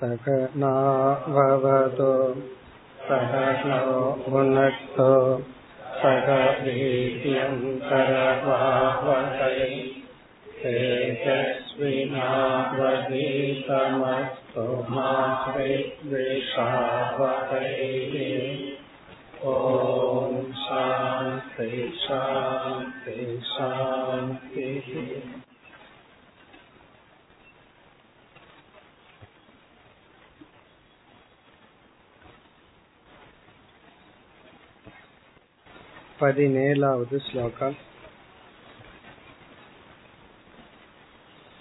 सकनाववतु सकनो भुनक्तो सक वीर्यङ्करवावहै तेजस्विनावधीतमस्तु मा विद्विषावहै ॐ शान्ति शान्ति शान्तिः पदिनेलावद् श्लोकम्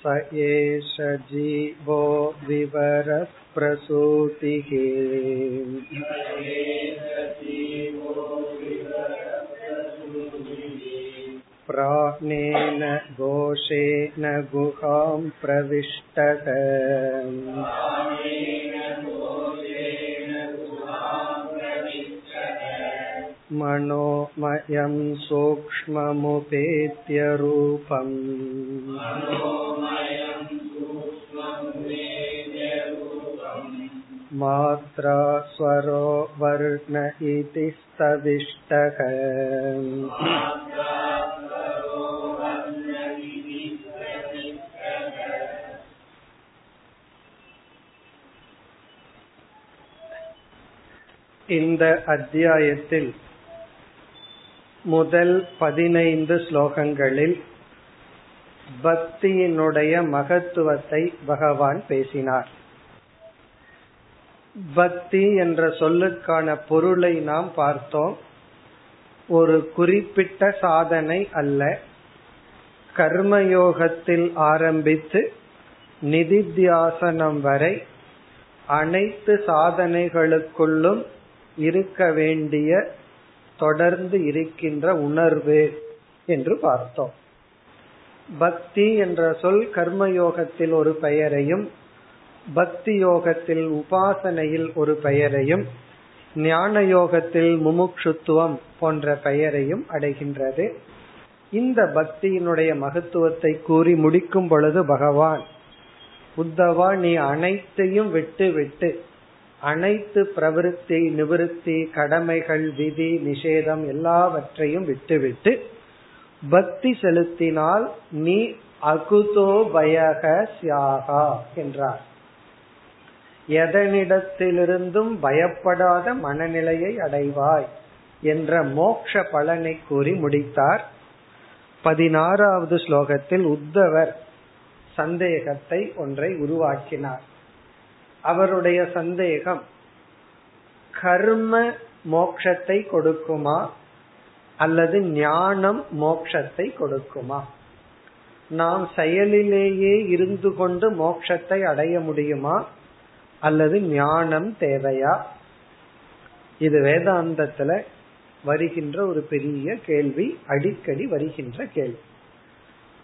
स एष जीवो विवरः प्रसूतिः प्राणेन घोषेण गुहां प्रविष्टः मनोमयं सूक्ष्ममुपेत्य रूपम् मात्रा स्वरो वर्ण इति स्तविष्टः இந்த அத்தியாயத்தில் முதல் பதினைந்து ஸ்லோகங்களில் பக்தியினுடைய மகத்துவத்தை பகவான் பேசினார். பக்தி என்ற சொல்லுக்கான பொருளை நாம் பார்த்தோம். ஒரு குறிப்பிட்ட சாதனை அல்ல. கர்மயோகத்தில் ஆரம்பித்து நிதித்தியாசனம் வரை அனைத்து சாதனைகளுக்குள்ளும் இருக்க வேண்டிய தொடர்ந்து இருக்கின்ற உணர்வு என்று பார்த்தோம். பக்தி என்ற சொல் கர்மயோகத்தில் ஒரு பெயரையும் பக்தி யோகத்தில் உபாசனையில் ஒரு பெயரையும் ஞான யோகத்தில் முமுட்சுத்துவம் போன்ற பெயரையும் அடைகின்றது. இந்த பக்தியினுடைய மகத்துவத்தை கூறி முடிக்கும் பொழுது பகவான் உத்தவா நீ அனைத்தையும் விட்டு விட்டு அனைத்து பிரவருத்தி நிவிருத்தி கடமைகள் விதி நிஷேதம் எல்லாவற்றையும் விட்டுவிட்டு பக்தி செலுத்தினால் நீ அகுதோ பயக சியாகா என்றார். எதனிடத்திலிருந்தும் பயப்படாத மனநிலையை அடைவாய் என்ற மோக்ஷ பலனை கூறி முடித்தார். பதினாறாவது ஸ்லோகத்தில் உத்தவர் சந்தேகத்தை ஒன்றை உருவாக்கினார். அவருடைய சந்தேகம் கர்ம மோக்ஷத்தை கொடுக்குமா அல்லது ஞானம் மோக்ஷத்தை கொடுக்குமா? நாம் செயலிலேயே இருந்து கொண்டு மோக்ஷத்தை அடைய முடியுமா? அல்லது ஞானம் தேவையா? இது வேதாந்தத்துல வருகின்ற ஒரு பெரிய கேள்வி அடிக்கடி வருகின்ற கேள்வி.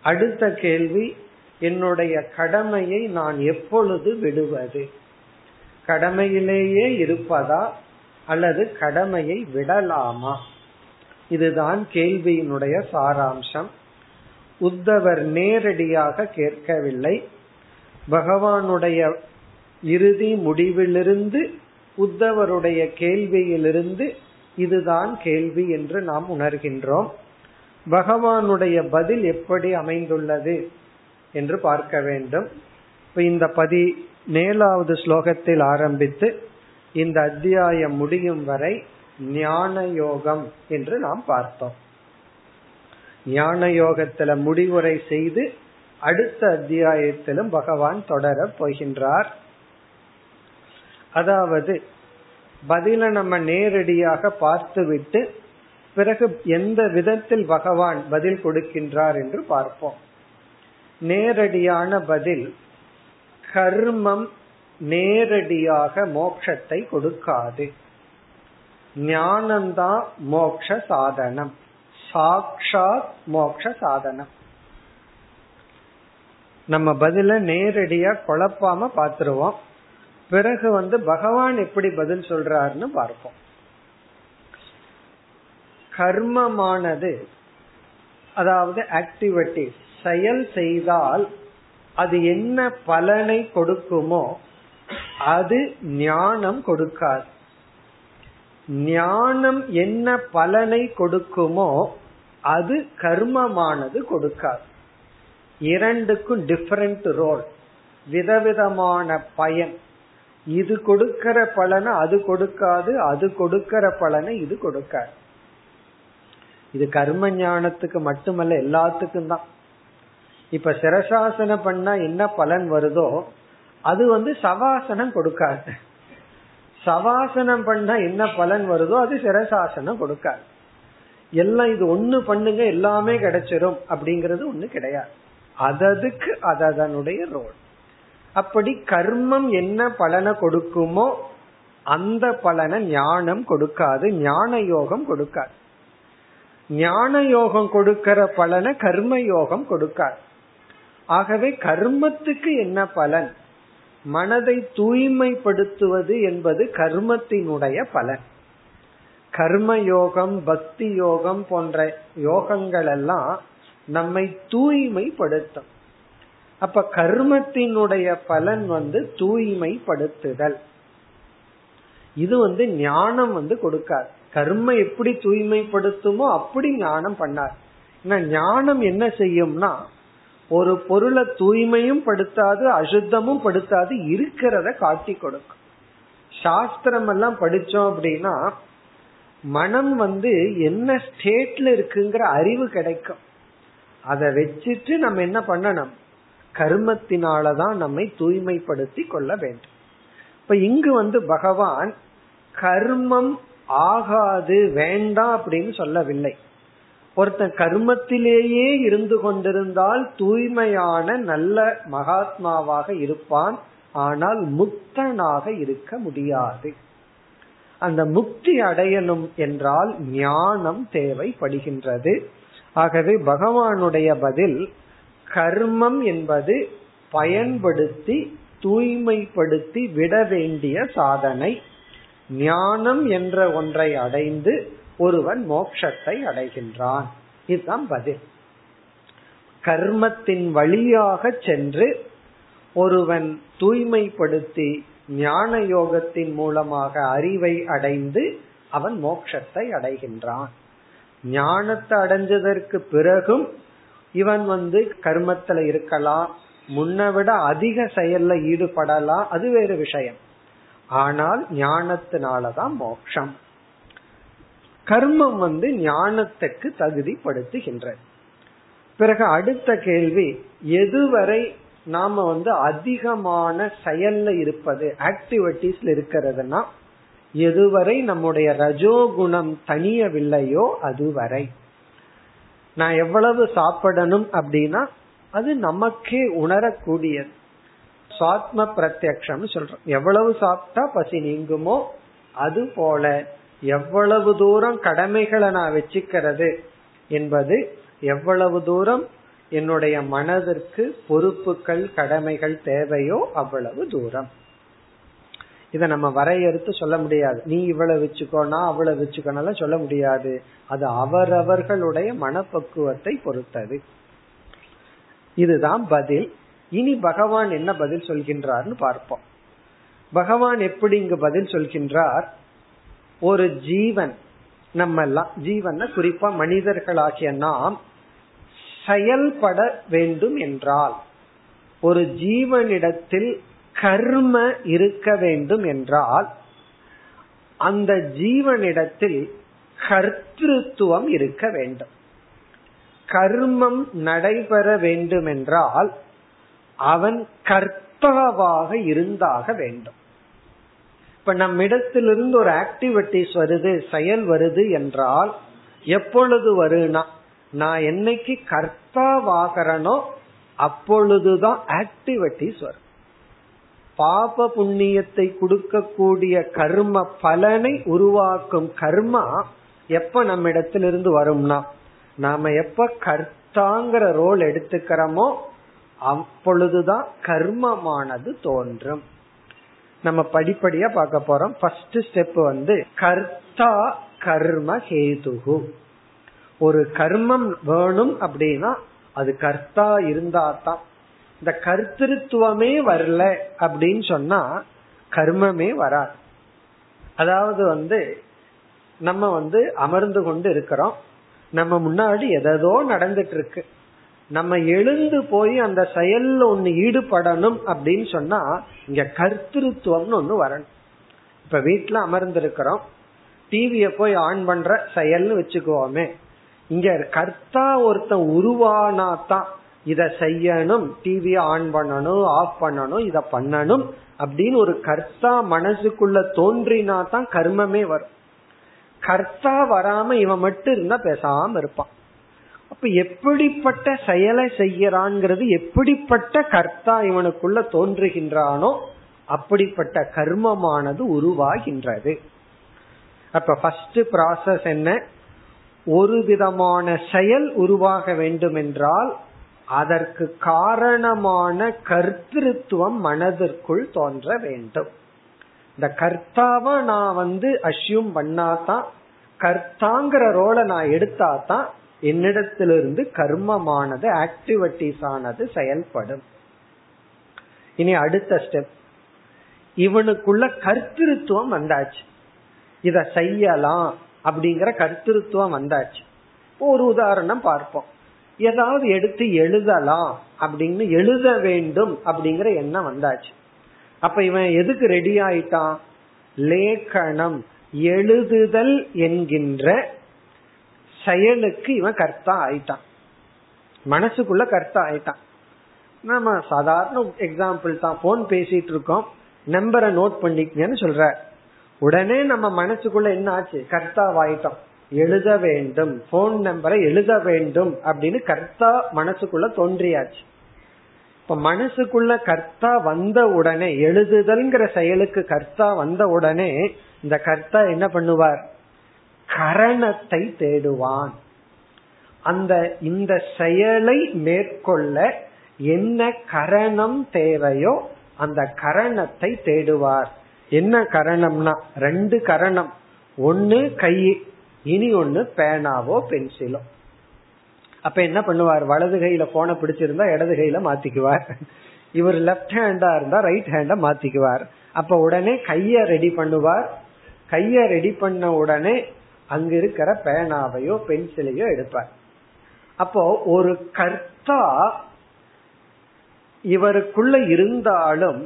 அடுத்த கேள்வி என்னுடைய கடமையை நான் எப்பொழுது விடுவது? கடமையிலேயே இருப்பதா அல்லது கடமையை விடலாமா? இதுதான் கேள்வியினுடைய சாராம்சம். உத்தவர் நேரடியாக கேட்கவில்லை. பகவானுடைய இறுதி முடிவிலிருந்து உத்தவருடைய கேள்வியிலிருந்து இதுதான் கேள்வி என்று நாம் உணர்கின்றோம். பகவானுடைய பதில் எப்படி அமைந்துள்ளது என்று பார்க்க வேண்டும். இப்ப இந்த பதி மேலாவது ஸ்லோகத்தில் ஆரம்பித்து இந்த அத்தியாயம் முடியும் வரை ஞான யோகம் என்று நாம் பார்த்தோம். ஞான யோகத்துல முடிவுரை செய்து அடுத்த அத்தியாயத்திலும் பகவான் தொடர போகின்றார். அதாவது பதில நம்ம நேரடியாக பார்த்துவிட்டு பிறகு எந்த விதத்தில் பகவான் பதில் கொடுக்கின்றார் என்று பார்ப்போம். நேரடியான பதில் கர்மம் நேரடியாக மோட்சத்தை கொடுக்காது. ஞானம்தான் மோக்ஷ சாதனம். சாக்ஷாத் மோக்ஷ சாதனம். நம்ம பதில நேரடியா குழப்பாம பாத்துருவோம் பிறகு வந்து பகவான் எப்படி பதில் சொல்றாருன்னு பார்ப்போம். கர்மமானது அதாவது ஆக்டிவிட்டிஸ் செயல் செய்தால் அது என்ன பலனை கொடுக்குமோ அது ஞானம் கொடுக்காது. ஞானம் என்ன பலனை கொடுக்குமோ அது கர்மமானது கொடுக்காது. இரண்டுக்கும் டிஃபரண்ட் ரோல் விதவிதமான பயன். இது கொடுக்கிற பலனை அது கொடுக்காது அது கொடுக்கிற பலனை இது கொடுக்காது. இது கர்ம ஞானத்துக்கு மட்டுமல்ல எல்லாத்துக்கும் தான். இப்ப சிரசாசனம் பண்ணா என்ன பலன் வருதோ அது வந்து சவாசனம் கொடுக்காது. சவாசனம் பண்ணா என்ன பலன் வருதோ அது சிரசாசனம் கொடுக்காது. எல்லாம் இது ஒண்ணு பண்ணுங்க எல்லாமே கிடைச்சிரும் அப்படிங்கறது ஒண்ணு கிடையாது. அததுக்கு அதனுடைய ரோல். அப்படி கர்மம் என்ன பலனை கொடுக்குமோ அந்த பலனை ஞானம் கொடுக்காது ஞான யோகம் கொடுக்காது. ஞான யோகம் கொடுக்கிற பலனை கர்ம யோகம் கொடுக்காது. ஆகவே கர்மத்துக்கு என்ன பலன்? மனதை தூய்மைப்படுத்துவது என்பது கர்மத்தினுடைய பலன். கர்ம யோகம் பக்தி யோகம் போன்ற யோகங்கள் எல்லாம் நம்மை தூய்மைப்படுத்தும். அப்ப கர்மத்தினுடைய பலன் வந்து தூய்மைப்படுத்துதல். இது வந்து ஞானம் வந்து கொடுக்காது. கர்ம எப்படி தூய்மைப்படுத்துமோ அப்படி ஞானம் பண்ணார். ஞானம் என்ன செய்யும்னா ஒரு பொருளை தூய்மையும் படுத்தாது அசுத்தமும் படுத்தாது இருக்கிறத காட்டி கொடுக்கும். சாஸ்திரம் எல்லாம் படிச்சோம் அப்படின்னா மனம் வந்து என்ன ஸ்டேட்ல இருக்குங்கிற அறிவு கிடைக்கும். அதை வச்சுட்டு நம்ம என்ன பண்ணணும்? கர்மத்தினாலதான் நம்மை தூய்மைப்படுத்தி கொள்ள வேண்டும். இப்ப இங்கு வந்து பகவான் கர்மம் ஆகாது வேண்டாம் அப்படின்னு சொல்லவில்லை. ஒருத்தன் கர்மத்திலேயே இருந்து கொண்டிருந்தால் தூய்மையான நல்ல மகாத்மாவாக இருப்பான். ஆனால் முக்தனாக இருக்க முடியாது. அந்த முக்தி அடையணும் என்றால் ஞானம் தேவைப்படுகின்றது. ஆகவே பகவானுடைய பதில் கர்மம் என்பது பயன்படுத்தி தூய்மைப்படுத்தி விட வேண்டிய சாதனை. ஞானம் என்ற ஒன்றை அடைந்து ஒருவன் மோட்சத்தை அடைகின்றான். இதுதான் பதில். கர்மத்தின் வழியாக சென்று ஒருவன் தூய்மைப்படுத்தி ஞான யோகத்தின் மூலமாக அறிவை அடைந்து அவன் மோட்சத்தை அடைகின்றான். ஞானத்தை அடைஞ்சதற்கு பிறகும் இவன் வந்து கர்மத்துல இருக்கலாம் முன்ன விட அதிக செயல்ல ஈடுபடலாம் அது வேறு விஷயம். ஆனால் ஞானத்தினாலதான் மோட்சம். கர்மம் வந்து ஞானத்துக்கு தகுதிப்படுத்துகின்றது. பிறகு அடுத்த கேள்வி எதுவரை நாம வந்து அதிகமான செயல்ல இருப்பது ஆக்டிவிட்டிஸ்ல இருக்கிறதுனா எதுவரை நம்முடைய ரஜோகுணம் தனியவில்லையோ அதுவரை. நான் எவ்வளவு சாப்பிடணும் அப்படின்னா அது நமக்கே உணரக்கூடியது. சுவாத்ம பிரத்யக்ஷம் சொல்றோம். எவ்வளவு சாப்பிட்டா பசி நீங்குமோ அது போல எவ்வளவு தூரம் கடமைகளை நான் வச்சுக்கிறது என்பது எவ்வளவு தூரம் என்னுடைய மனதிற்கு பொறுப்புகள் கடமைகள் தேவையோ அவ்வளவு தூரம். இத நம்ம வரையறுத்து சொல்ல முடியாது. நீ இவ்வளவு வச்சுக்கோ நான் அவ்வளவு வச்சுக்கோனால சொல்ல முடியாது. அது அவரவர்களுடைய மனப்பக்குவத்தை பொறுத்தது. இதுதான் பதில். இனி பகவான் என்ன பதில் சொல்கின்றார்னு பார்ப்போம். பகவான் எப்படி இங்கு பதில் சொல்கின்றார்? ஒரு ஜீவன் நம்ம எல்லாம் ஜீவன் குறிப்பா மனிதர்களாகிய நாம் செயல்பட வேண்டும் என்றால் ஒரு ஜீவனிடத்தில் கர்ம இருக்க வேண்டும் என்றால் அந்த ஜீவனிடத்தில் கர்த்தத்துவம் இருக்க வேண்டும். கர்மம் நடைபெற வேண்டும் என்றால் அவன் கர்த்தாவாக இருந்தாக வேண்டும். இப்ப நம்மிடத்திலிருந்து ஒரு ஆக்டிவிட்டிஸ் வருது செயல் வருது என்றால் எப்பொழுது வருனா நான் என்னைக்கு கர்த்தாவாகிறனோ அப்பொழுதுதான் ஆக்டிவிட்டிஸ் வரும். பாப புண்ணியத்தை கொடுக்கக்கூடிய கர்ம பலனை உருவாக்கும் கர்மா எப்ப நம்ம இடத்திலிருந்து வரும்னா நாம எப்ப கர்த்தாங்கிற ரோல் எடுத்துக்கிறோமோ அப்பொழுதுதான் கர்மமானது தோன்றும். நம்ம படிப்படியா பார்க்க போறோம். ஃபர்ஸ்ட் ஸ்டெப் வந்து கர்த்தா கர்ம ஹேதுகு. ஒரு கர்மம் வேணும் அப்படின்னா அது கர்த்தா இருந்தா தான் இந்த கர்த்திருவமே வரல அப்படின்னு சொன்னா கர்மமே வராது. அதாவது வந்து நம்ம வந்து அமர்ந்து கொண்டு இருக்கிறோம். நம்ம முன்னாடி எதோ நடந்துட்டு இருக்கு. நம்ம எழுந்து போய் அந்த செயல்ல ஒன்னு ஈடுபடணும் அப்படின்னு சொன்னா இங்க கர்த்திருவம்னு ஒண்ணு வரணும். இப்ப வீட்டுல அமர்ந்திருக்கிறோம். டிவிய போய் ஆன் பண்ற செயல்னு வச்சுக்குவோமே இங்க கர்த்தா ஒருத்தன் உருவானா தான் இத செய்யணும் டிவிய ஆன் பண்ணணும் ஆஃப் பண்ணணும் இத பண்ணணும் அப்படின்னு ஒரு கர்த்தா மனசுக்குள்ள தோன்றினா தான் கர்மமே வரும். கர்த்தா வராம இவன் மட்டும் இருந்தா பேசாம இருப்பான். அப்ப எப்படிப்பட்ட செயலை செய்யறான்ங்கிறது எப்படிப்பட்ட கர்த்தா இவனுக்குள்ள தோன்றுகின்றானோ அப்படிப்பட்ட கர்மமானது உருவாகின்றது. அப்ப ஃபர்ஸ்ட் ப்ராசஸ் என்ன? ஒரு விதமான செயல் உருவாக வேண்டும் என்றால் அதற்கு காரணமான கர்த்திருவம் மனதிற்குள் தோன்ற வேண்டும். இந்த கர்த்தாவை நான் வந்து அசியூம் பண்ணாதான் கர்த்தாங்கிற ரோலை நான் எடுத்தாதான் என்னிடத்திலிருந்து கர்மமானது ஆக்டிவிட்டிஸ் ஆனது செயல்படும். இனி அடுத்த ஸ்டெப் இவனுக்குள்ள கர்த்திருவம் வந்தாச்சு. இத செய்யலாம் அப்படிங்கிற கர்த்திருவம் வந்தாச்சு. ஒரு உதாரணம் பார்ப்போம். ஏதாவது எடுத்து எழுதலாம் அப்படின்னு எழுத வேண்டும் அப்படிங்கிற எண்ணம் வந்தாச்சு. அப்ப இவன் எதுக்கு ரெடி ஆயிட்டான்? லேக்கணம் எழுதுதல் என்கின்ற செயலுக்கு இவன் கர்த்தா ஆயிட்டான். மனசுக்குள்ள கர்த்தா ஆயிட்டான். நம்ம சாதாரண எக்ஸாம்பிள் தான். போன் பேசிட்டு இருக்கோம். நம்பரை நோட் பண்ணிக்கங்கன்னு சொல்ற உடனே நம்ம மனசுக்குள்ள என்ன ஆச்சு? கர்த்தா ஆயிட்டோம். எழுத வேண்டும். போன் நம்பரை எழுத வேண்டும் அப்படின்னு கர்த்தா மனசுக்குள்ள தோன்றியாச்சு. இப்ப மனசுக்குள்ள கர்த்தா வந்த உடனே எழுதுதல்ங்கிற செயலுக்கு கர்த்தா வந்த உடனே இந்த கர்த்தா என்ன பண்ணுவார்? கரணத்தை தேடுவான். அந்த இந்த செயலை மேற்கொள்ள என்ன கரணம் தேவையோ அந்த கரணத்தை தேடுவார். என்ன கரணம்னா ரெண்டு கரணம். ஒன்னு கை இனி ஒன்னு பேனாவோ பென்சிலோ. அப்ப என்ன பண்ணுவார்? வலது கையில போன பிடிச்சிருந்தா இடது கையில மாத்திக்குவார். இவர் லெப்ட் ஹேண்டா இருந்தா ரைட் ஹேண்ட மாத்திக்குவார். அப்ப உடனே கைய ரெடி பண்ணுவார். கைய ரெடி பண்ண உடனே அங்க இருக்கிற பேனாவையோ பென்சிலையோ எடுப்பார். அப்போ ஒரு கர்த்தா இவருக்குள்ள இருந்தாலும்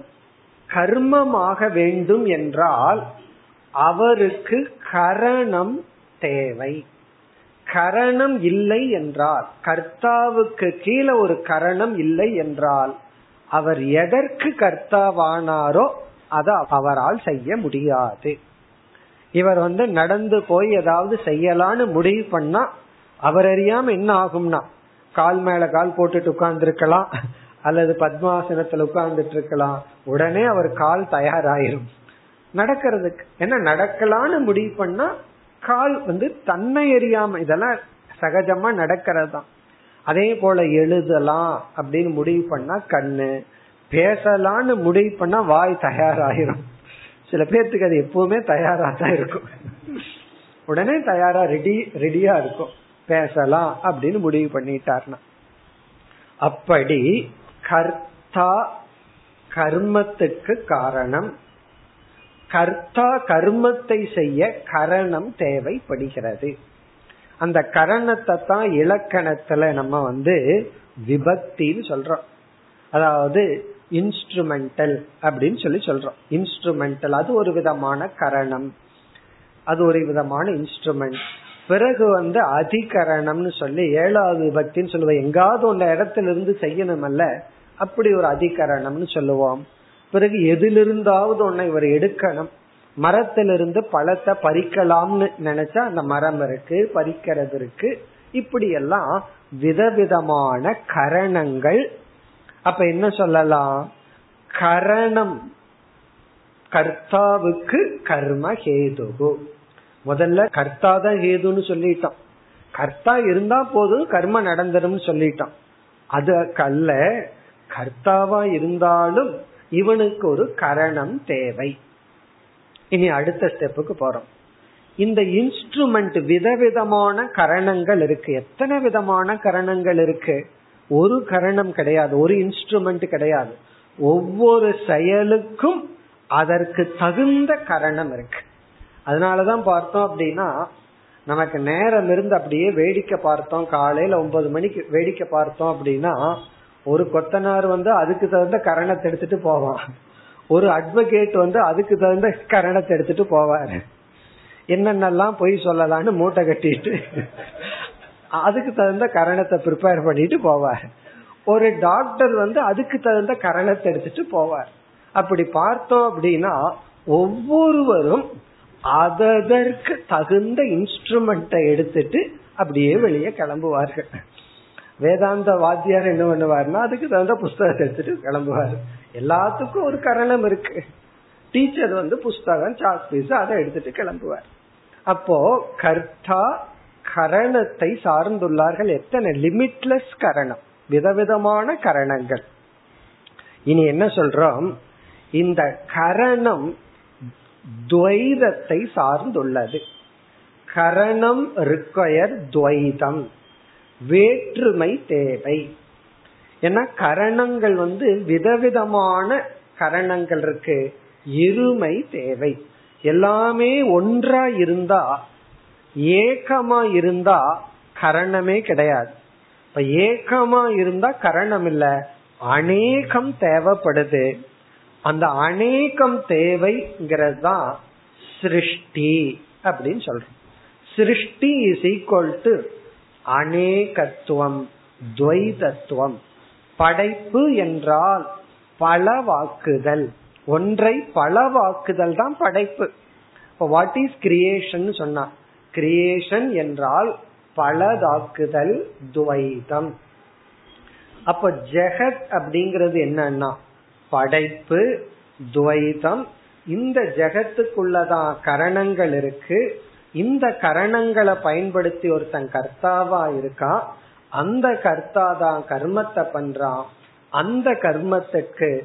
கர்மமாக வேண்டும் என்றால் அவருக்கு கரணம் தேவை. கரணம் இல்லை என்றால் கர்த்தாவுக்கு கீழே ஒரு கரணம் இல்லை என்றால் அவர் எதற்கு கர்த்தாவானாரோ அதை அவரால் செய்ய முடியாது. இவர் வந்து நடந்து போய் ஏதாவது செய்யலான்னு முடிவு பண்ணா அவர் அறியாம என்ன ஆகும்னா கால் மேல கால் போட்டுட்டு உட்கார்ந்து இருக்கலாம் அல்லது பத்மாசனத்துல உட்கார்ந்துட்டு இருக்கலாம் உடனே அவர் கால் தயாராயிரும். நடக்கிறதுக்கு என்ன நடக்கலான்னு முடிவு பண்ணா கால் வந்து தன்னை எறியாம இதெல்லாம் சகஜமா நடக்கிறது தான் அதே போல எழுதலாம் அப்படின்னு முடிவு பண்ணா கண்ணு பேசலான்னு முடிவு பண்ணா வாய் தயாராயிரும். சில பேர்த்துக்கு அது எப்பவுமே தயாரா தான் இருக்கும். உடனே தயாரா ரெடி ரெடியா இருக்கும். பேசலாம் அப்படின்னு முடிவு பண்ணிட்டார்னா. அப்படி கர்த்தா கர்மத்துக்கு காரணம் கர்த்தா கர்மத்தை செய்ய கரணம் தேவைப்படுகிறது. அந்த கரணத்தை தான் இலக்கணத்துல நம்ம வந்து விபக்தின்னு சொல்றோம். அதாவது இன்ஸ்ட்ருமெண்டல் அப்படின்னு சொல்லி சொல்றோம். இன்ஸ்ட்ருமெண்டல் அது ஒரு விதமான கரணம். அது ஒரு விதமான இன்ஸ்ட்ருமெண்ட் பிறகு வந்து அதிகரணம்னு சொல்லி ஏழாவது விபக்தின்னு சொல்லுவோம். எங்காவது உள்ள இடத்துல இருந்து செய்யணும் அல்ல அப்படி ஒரு அதிகரணம்னு சொல்லுவோம். பிறகு எதிலிருந்தாவது ஒன்னை இவர் எடுக்கணும். மரத்திலிருந்து பழத்தை பறிக்கலாம்னு நினைச்சா அந்த மரம் இருக்கு பறிக்கிறது இருக்கு. இப்படி எல்லாம் விதவிதமான கரணங்கள் அப்ப என்ன சொல்லலாம்? கரணம். கர்த்தாவுக்கு கர்ம ஹேதுகு. முதல்ல கர்த்தா தான் ஹேதுன்னு சொல்லிட்டோம் கர்த்தா இருந்தா போதும் கர்ம நடந்துடும் சொல்லிட்டோம் அது கல்ல கர்த்தாவா இருந்தாலும் இவனுக்கு ஒரு கரணம் தேவை. இனி அடுத்த ஸ்டெப்புக்கு போறோம். இந்த இன்ஸ்ட்ருமெண்ட் விதவிதமான கரணங்கள் இருக்கு. எத்தனை விதமான கரணங்கள் இருக்கு? ஒரு கரணம் கிடையாது ஒரு இன்ஸ்ட்ருமெண்ட் கிடையாது. ஒவ்வொரு செயலுக்கும் அதற்கு தகுந்த கரணம் இருக்கு. அதனாலதான் பார்த்தோம் அப்படின்னா நமக்கு நேரம் இருந்து அப்படியே வேடிக்கை பார்த்தோம். காலையில ஒன்பது மணிக்கு வேடிக்கை பார்த்தோம் அப்படின்னா ஒரு கொத்தனார் வந்து அதுக்கு தகுந்த கரணத்தை எடுத்துட்டு போவான் ஒரு அட்வொகேட் வந்து அதுக்கு தகுந்த கரணத்தை எடுத்துட்டு போவாரு. என்னென்னலாம் பொய் சொல்லலாம்னு மூட்டை கட்டிட்டு அதுக்கு தகுந்த கரணத்தை ப்ரிப்பேர் பண்ணிட்டு போவார். ஒரு டாக்டர் வந்து அதுக்கு தகுந்த கரணத்தை எடுத்துட்டு போவார். அப்படி பார்த்தோம் அப்படின்னா ஒவ்வொருவரும் அதற்கு தகுந்த இன்ஸ்ட்ருமெண்ட்டை எடுத்துட்டு அப்படியே வெளியே கிளம்புவார்கள். வேதாந்த வாத்தியார் என்ன பண்ணுவார்னா அதுக்கு தகுந்த புஸ்தகத்தை எடுத்துட்டு கிளம்புவார். எல்லாத்துக்கும் ஒரு கரணம் இருக்கு. டீச்சர் வந்து புஸ்தகம் சாக் பீஸ் அதை எடுத்துட்டு கிளம்புவார். அப்போ கர்த்தா கரணத்தை சார்ந்துள்ளார்கள். எத்தனை? லிமிட்லெஸ் கரணம். விதவிதமான கரணங்கள். இனி என்ன சொல்றோம்? இந்த கரணம் துவைதத்தை சார்ந்துள்ளது. கரணம் ரிக்வயர் துவைதம். வேற்றுமை தேவை. ஏன்னா கரணங்கள் வந்து விதவிதமான கரணங்கள் இருக்கு. இருமை தேவை. எல்லாமே ஒன்றா இருந்தா ஏக்கமா இருந்தா கரணமே கிடையாது. இப்ப ஏக்கமா இருந்தா கரணம் இல்ல அநேகம் தேவைப்படுது. அந்த அநேகம் தேவைங்கிறது தான் சிருஷ்டி அப்படின்னு சொல்றோம். சிருஷ்டி இஸ் ஈக்வல் டு அநேகத்துவம் துவைதத்துவம். படைப்பு என்றால் பல வாக்குதல் ஒன்றை பல வாக்குதல் தான் படைப்பு. வாட் இஸ் கிரியேஷன் சொன்னா கிரியேஷன் என்றால் பலதாக்குதல் துவைதம் அப்ப ஜெகத் அப்படிங்கிறது என்னன்னா படைப்பு துவைதம் இந்த ஜெகத்துக்குள்ளதான் கரணங்கள் இருக்கு. இந்த கரணங்களை பயன்படுத்தி ஒருத்தன் கர்த்தாவா இருக்கா? அந்த கர்த்தா தான் கர்மத்தை பண்றான். அந்த கர்மத்துக்கு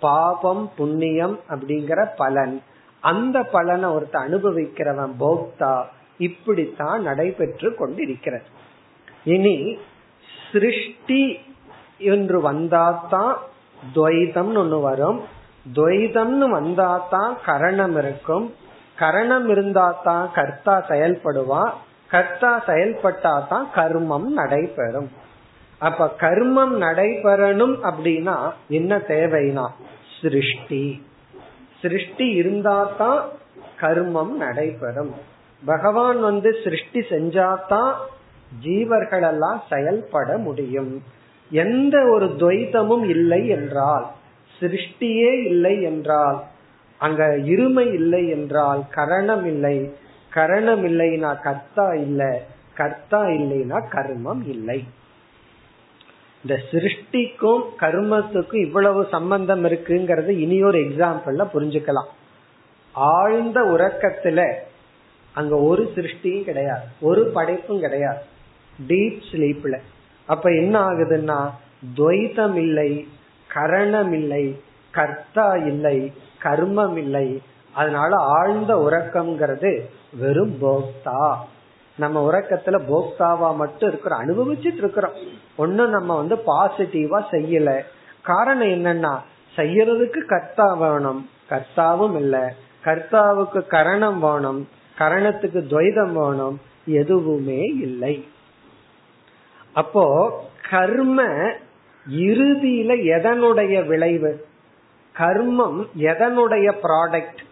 பாபம் புண்ணியம் அப்படிங்கிற பலன். அந்த பலனை ஒருத்த அனுபவிக்கிறவன் போக்தா இப்படித்தான் நடைபெற்று கொண்டிருக்கிறது இனி சிருஷ்டி என்று வந்தாதான் துவைதம்னு ஒண்ணு வரும். துவைதம்னு வந்தாதான் கரணம் இருக்கும். கரணம் இருந்தாதான் கர்த்தா செயல்படுவா கர்த்தா செயல்பட்டா தான் கர்மம் நடைபெறும். அப்ப கர்மம் நடைபெறணும் அப்படின்னா என்ன தேவைனா சிருஷ்டி. சிருஷ்டி இருந்தா தான் கர்மம் நடைபெறும். பகவான் வந்து சிருஷ்டி செஞ்சாதான் ஜீவர்கள் எல்லாம் செயல்பட முடியும். எந்த ஒரு துவைதமும் இல்லை என்றால் சிருஷ்டியே இல்லை என்றால் அங்க இருமை இல்லை என்றால் கரணம் இல்லை. கரணம் இல்லைனா கர்த்தா இல்லை. கர்த்தா இல்லைனா கர்மம் இல்லை. இந்த சிருஷ்டிக்கும் கர்மத்துக்கும் இவ்வளவு சம்பந்தம் இருக்குங்கிறது இனி ஒரு எக்ஸாம்பிள்ல புரிஞ்சுக்கலாம். ஆழ்ந்த உறக்கத்துல அங்க ஒரு சிருஷ்டியும் கிடையாது. ஒரு படைப்பும் கிடையாது. டீப் ஸ்லீப்ல அப்ப என்ன ஆகுதுன்னா துவைதம் இல்லை கரணம் இல்லை கர்த்தா இல்லை கர்மம் இல்லை. அதனால ஆழ்ந்த உறக்கம்ங்கிறது வெறும் போக்தா. நம்ம உறக்கத்துல போக்தாவா மட்டும் இருக்கிறோம் அனுபவிச்சுட்டு இருக்கிறோம். ஒன்னும் நம்ம வந்து பாசிட்டிவா செய்யல. காரணம் என்னன்னா செய்யறதுக்கு கர்த்தா வேணும். கர்த்தாவும் இல்ல. கர்த்தாவுக்கு கரணம் வேணும். கரணத்துக்கு துவைதம் வேணும். எதுவுமே இல்லை. அப்போ கர்ம இறுதியில எதனுடைய விளைவு? கர்மம் எதனுடைய ப்ராடக்ட்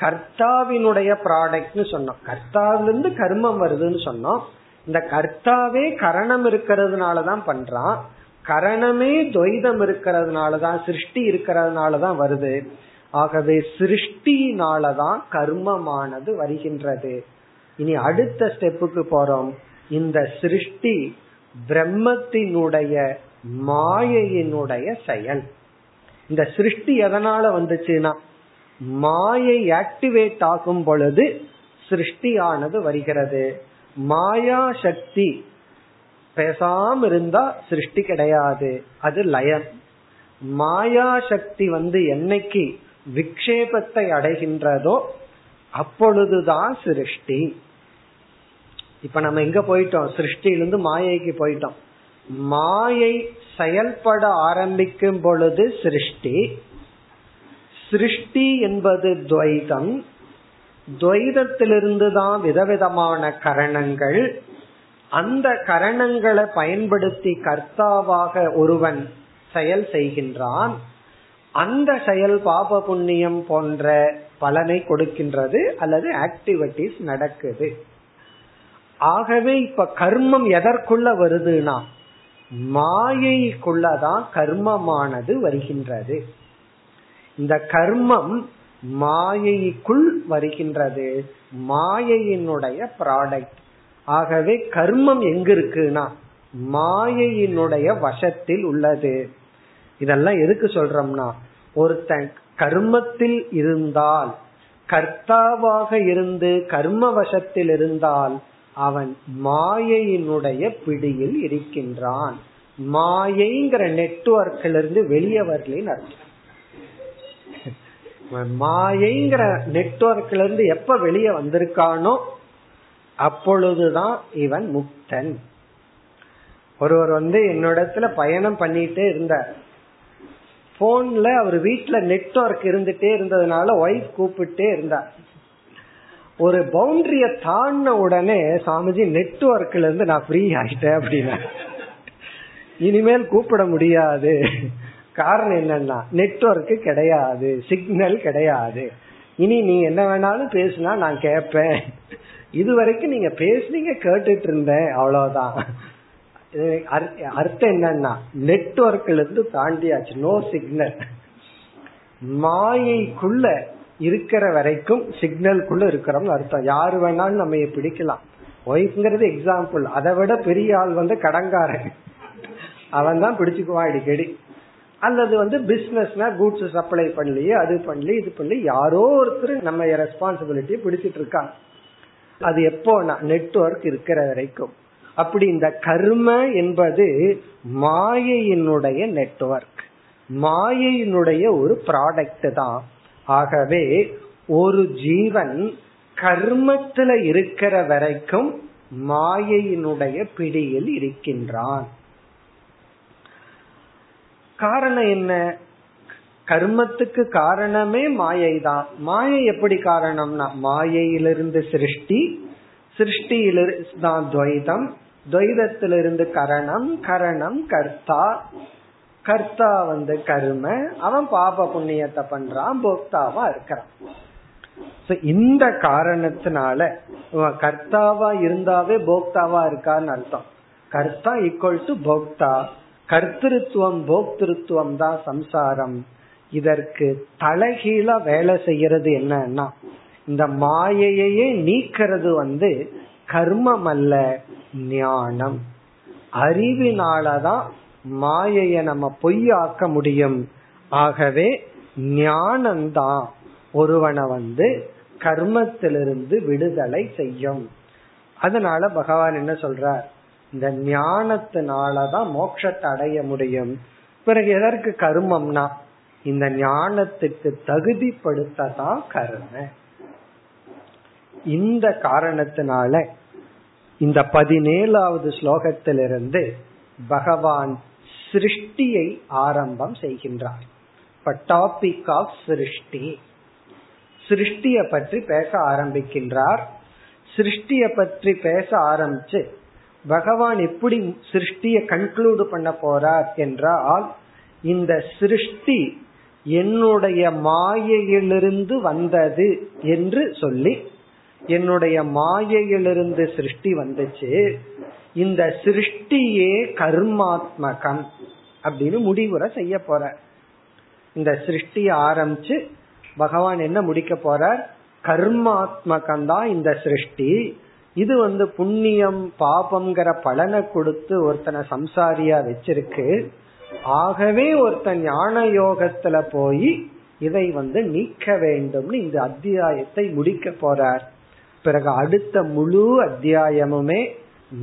கர்த்தாவினுடைய ப்ராடக்ட்னு சொன்னோம். கர்த்தாவிலிருந்து கர்மம் வருதுன்னு சொன்னோம். இந்த கர்த்தாவே கரணம் இருக்கிறதுனாலதான் பண்றான். கரணமே துவைதம் இருக்கிறதுனாலதான் சிருஷ்டி இருக்கிறதுனாலதான் வருது. ஆகவே சிருஷ்டினாலதான் கர்மமானது வருகின்றது. இனி அடுத்த ஸ்டெப்புக்கு போறோம். இந்த சிருஷ்டி பிரம்மத்தினுடைய மாயையினுடைய செயல். இந்த சிருஷ்டி எதனால வந்துச்சுன்னா மாயை ஆக்டிவேட் ஆகும் பொழுது சிருஷ்டியானது வருகிறது. மாயா சக்தி பேசாம இருந்தா சிருஷ்டி கிடையாது. அது லயம் மாயா சக்தி வந்து என்னைக்கு விக்ஷேபத்தை அடைகின்றதோ அப்பொழுதுதான் சிருஷ்டி. இப்ப நம்ம எங்க போயிட்டோம்? சிருஷ்டியிலிருந்து மாயைக்கு போயிட்டோம். மாயை செயல்பட ஆரம்பிக்கும் பொழுது சிருஷ்டி சிருஷ்டி என்பது துவைதம். துவைதத்திலிருந்து தான் விதவிதமான கரணங்கள். அந்த கரணங்களை பயன்படுத்தி கர்த்தாவாக ஒருவன் செயல் செய்கின்றான். அந்த செயல் பாப புண்ணியம் போன்ற பலனை கொடுக்கின்றது அல்லது ஆக்டிவிட்டிஸ் நடக்குது. ஆகவே இப்ப கர்மம் எதற்குள்ள வருதுன்னா மாயைக்குள்ளதான் கர்மமானது வருகின்றது. இந்த கர்மம் மாயைக்குள் வருகின்றது. மாயையினுடைய ப்ராடக்ட் ஆகவே கர்மம் எங்க இருக்குன்னா மாயையினுடைய வசத்தில் உள்ளது. இதெல்லாம் எதுக்கு சொல்றோம்னா ஒருத்தன் கர்மத்தில் இருந்தால் கர்த்தாவாக இருந்து கர்ம வசத்தில் இருந்தால் அவன் மாயையினுடைய பிடியில் இருக்கின்றான். மாயைங்கிற நெட்வொர்க்கிலிருந்து வெளியே வரலின்னு அர்த்தம். மாயைங்கிற நெட்வொர்க்ல இருந்து எப்ப வெளியே வந்திருக்கானோ அப்பொழுதுதான் இவன் முக்தன். ஒருவர் வந்து என்னிடத்துல பயணம் பண்ணிட்டே இருந்தார். போன்ல அவர் வீட்டுல நெட்ஒர்க் இருந்துட்டே இருந்ததுனால ஒய்ஃப் கூப்பிட்டே இருந்தார். ஒரு பவுண்டரிய தாண்டின உடனே சாமிஜி நெட்ஒர்க்ல இருந்து நான் ஃப்ரீ ஆயிட்டேன் அப்படின்னா. இனிமேல் கூப்பிட முடியாது. காரணம் என்னன்னா நெட்ஒர்க் கிடையாது சிக்னல் கிடையாது. இனி நீ என்ன வேணாலும் பேசினா நான் கேட்பேன் இது வரைக்கும் நீங்க பேசுனீங்க கேட்டுட்டு இருந்தேன் அவ்வளவுதான் அர்த்தம் என்னன்னா நெட்ஒர்க்ல இருந்து தாண்டியாச்சு நோ சிக்னல் மாயைக்குள்ள இருக்கிற வரைக்கும் சிக்னல்குள்ள இருக்கிறோம் அர்த்தம். யாரு வேணாலும் நம்ம பிடிக்கலாம். ஒய்ஃப்ங்கிறது எக்ஸாம்பிள் அதை விட பெரிய ஆள் வந்து கடங்காரன் அவன் தான் பிடிச்சுக்குவான் அடிக்கடி. அல்லது வந்து பிசினஸ்னா கூட்ஸ் சப்ளை பண்ணலி அது பண்ணலி இது பண்ணி யாரோ ஒருத்தர் நம்ம ரெஸ்பான்சிபிலிட்டியை பிடிச்சிட்டு இருக்காங்க. அது எப்போனா நெட்ஒர்க் இருக்கிற வரைக்கும். அப்படி இந்த கர்ம என்பது மாயையினுடைய நெட்ஒர்க் மாயையினுடைய ஒரு ப்ராடக்ட் தான். ஆகவே ஒரு ஜீவன் கர்மத்துல இருக்கிற வரைக்கும் மாயையினுடைய பிடியில் இருக்கின்றான். காரணம் என்ன? கர்மத்துக்கு காரணமே மாயை தான் மாயை எப்படி காரணம்னா மாயையிலிருந்து சிருஷ்டி சிருஷ்டியிலிருந்து தான் துவைதம் துவைதத்திலிருந்து கரணம் கரணம் கர்த்தா. கர்த்தா வந்து கரும அவன் பாப புண்ணியத்தை பண்றான் போக்தாவா இருக்கிறான். இந்த காரணத்தினால கர்த்தாவா இருந்தாவே போக்தாவா இருக்கான்னு அர்த்தம். கர்த்தா ஈக்குவல் டு போக்தா. கர்த்திருவம் போக்திருத்துவம் தான் சம்சாரம். இதற்கு தலைகீழா வேலை செய்யறது என்னன்னா இந்த மாயையே நீக்கிறது வந்து கர்மம் அல்ல ஞானம். அறிவினாலதான் மாயைய நம்ம பொய்யாக்க முடியும். ஆகவே ஞானம்தான் ஒருவனை வந்து கர்மத்திலிருந்து விடுதலை செய்யும். அதனால பகவான் என்ன சொல்றார்? இந்த ஞானத்தினாலதான் மோட்சத்தை அடைய முடியும். பிறகு எதற்கு கர்மம்னா இந்த ஞானத்துக்கு தகுதிப்படுத்ததான் கர்ம. இந்த காரணத்தினால இந்த பதினேழாவது ஸ்லோகத்திலிருந்து பகவான் சிருஷ்டியை ஆரம்பம் செய்கின்றார். இப்ப டாபிக் ஆஃப் சிருஷ்டி. சிருஷ்டிய பற்றி பேச ஆரம்பிக்கின்றார். சிருஷ்டிய பற்றி பேச ஆரம்பிச்சு பகவான் எப்படி சிருஷ்டிய கன்க்ளூடு பண்ண போறார் என்றால் இந்த சிருஷ்டி என்னுடைய மாயையிலிருந்து வந்தது என்று சொல்லி என்னுடைய மாயையிலிருந்து சிருஷ்டி வந்துச்சு. இந்த சிருஷ்டியே கர்மாத்மகம் அப்படின்னு முடிவுரை செய்ய போற. இந்த சிருஷ்டிய ஆரம்பிச்சு பகவான் என்ன முடிக்க போறார்? கர்மாத்மகம் தான் இந்த சிருஷ்டி. இது வந்து புண்ணியம் பாபம்ங்கிற பலனை கொடுத்து ஒருத்தனை சம்சாரியா வச்சிருக்கு. ஆகவே ஒருத்தன் ஞான யோகத்துல போய் இதை வந்து நீக்க வேண்டும்னு இந்த அத்தியாயத்தை முடிக்க போறார். பிறகு அடுத்த முழு அத்தியாயமுமே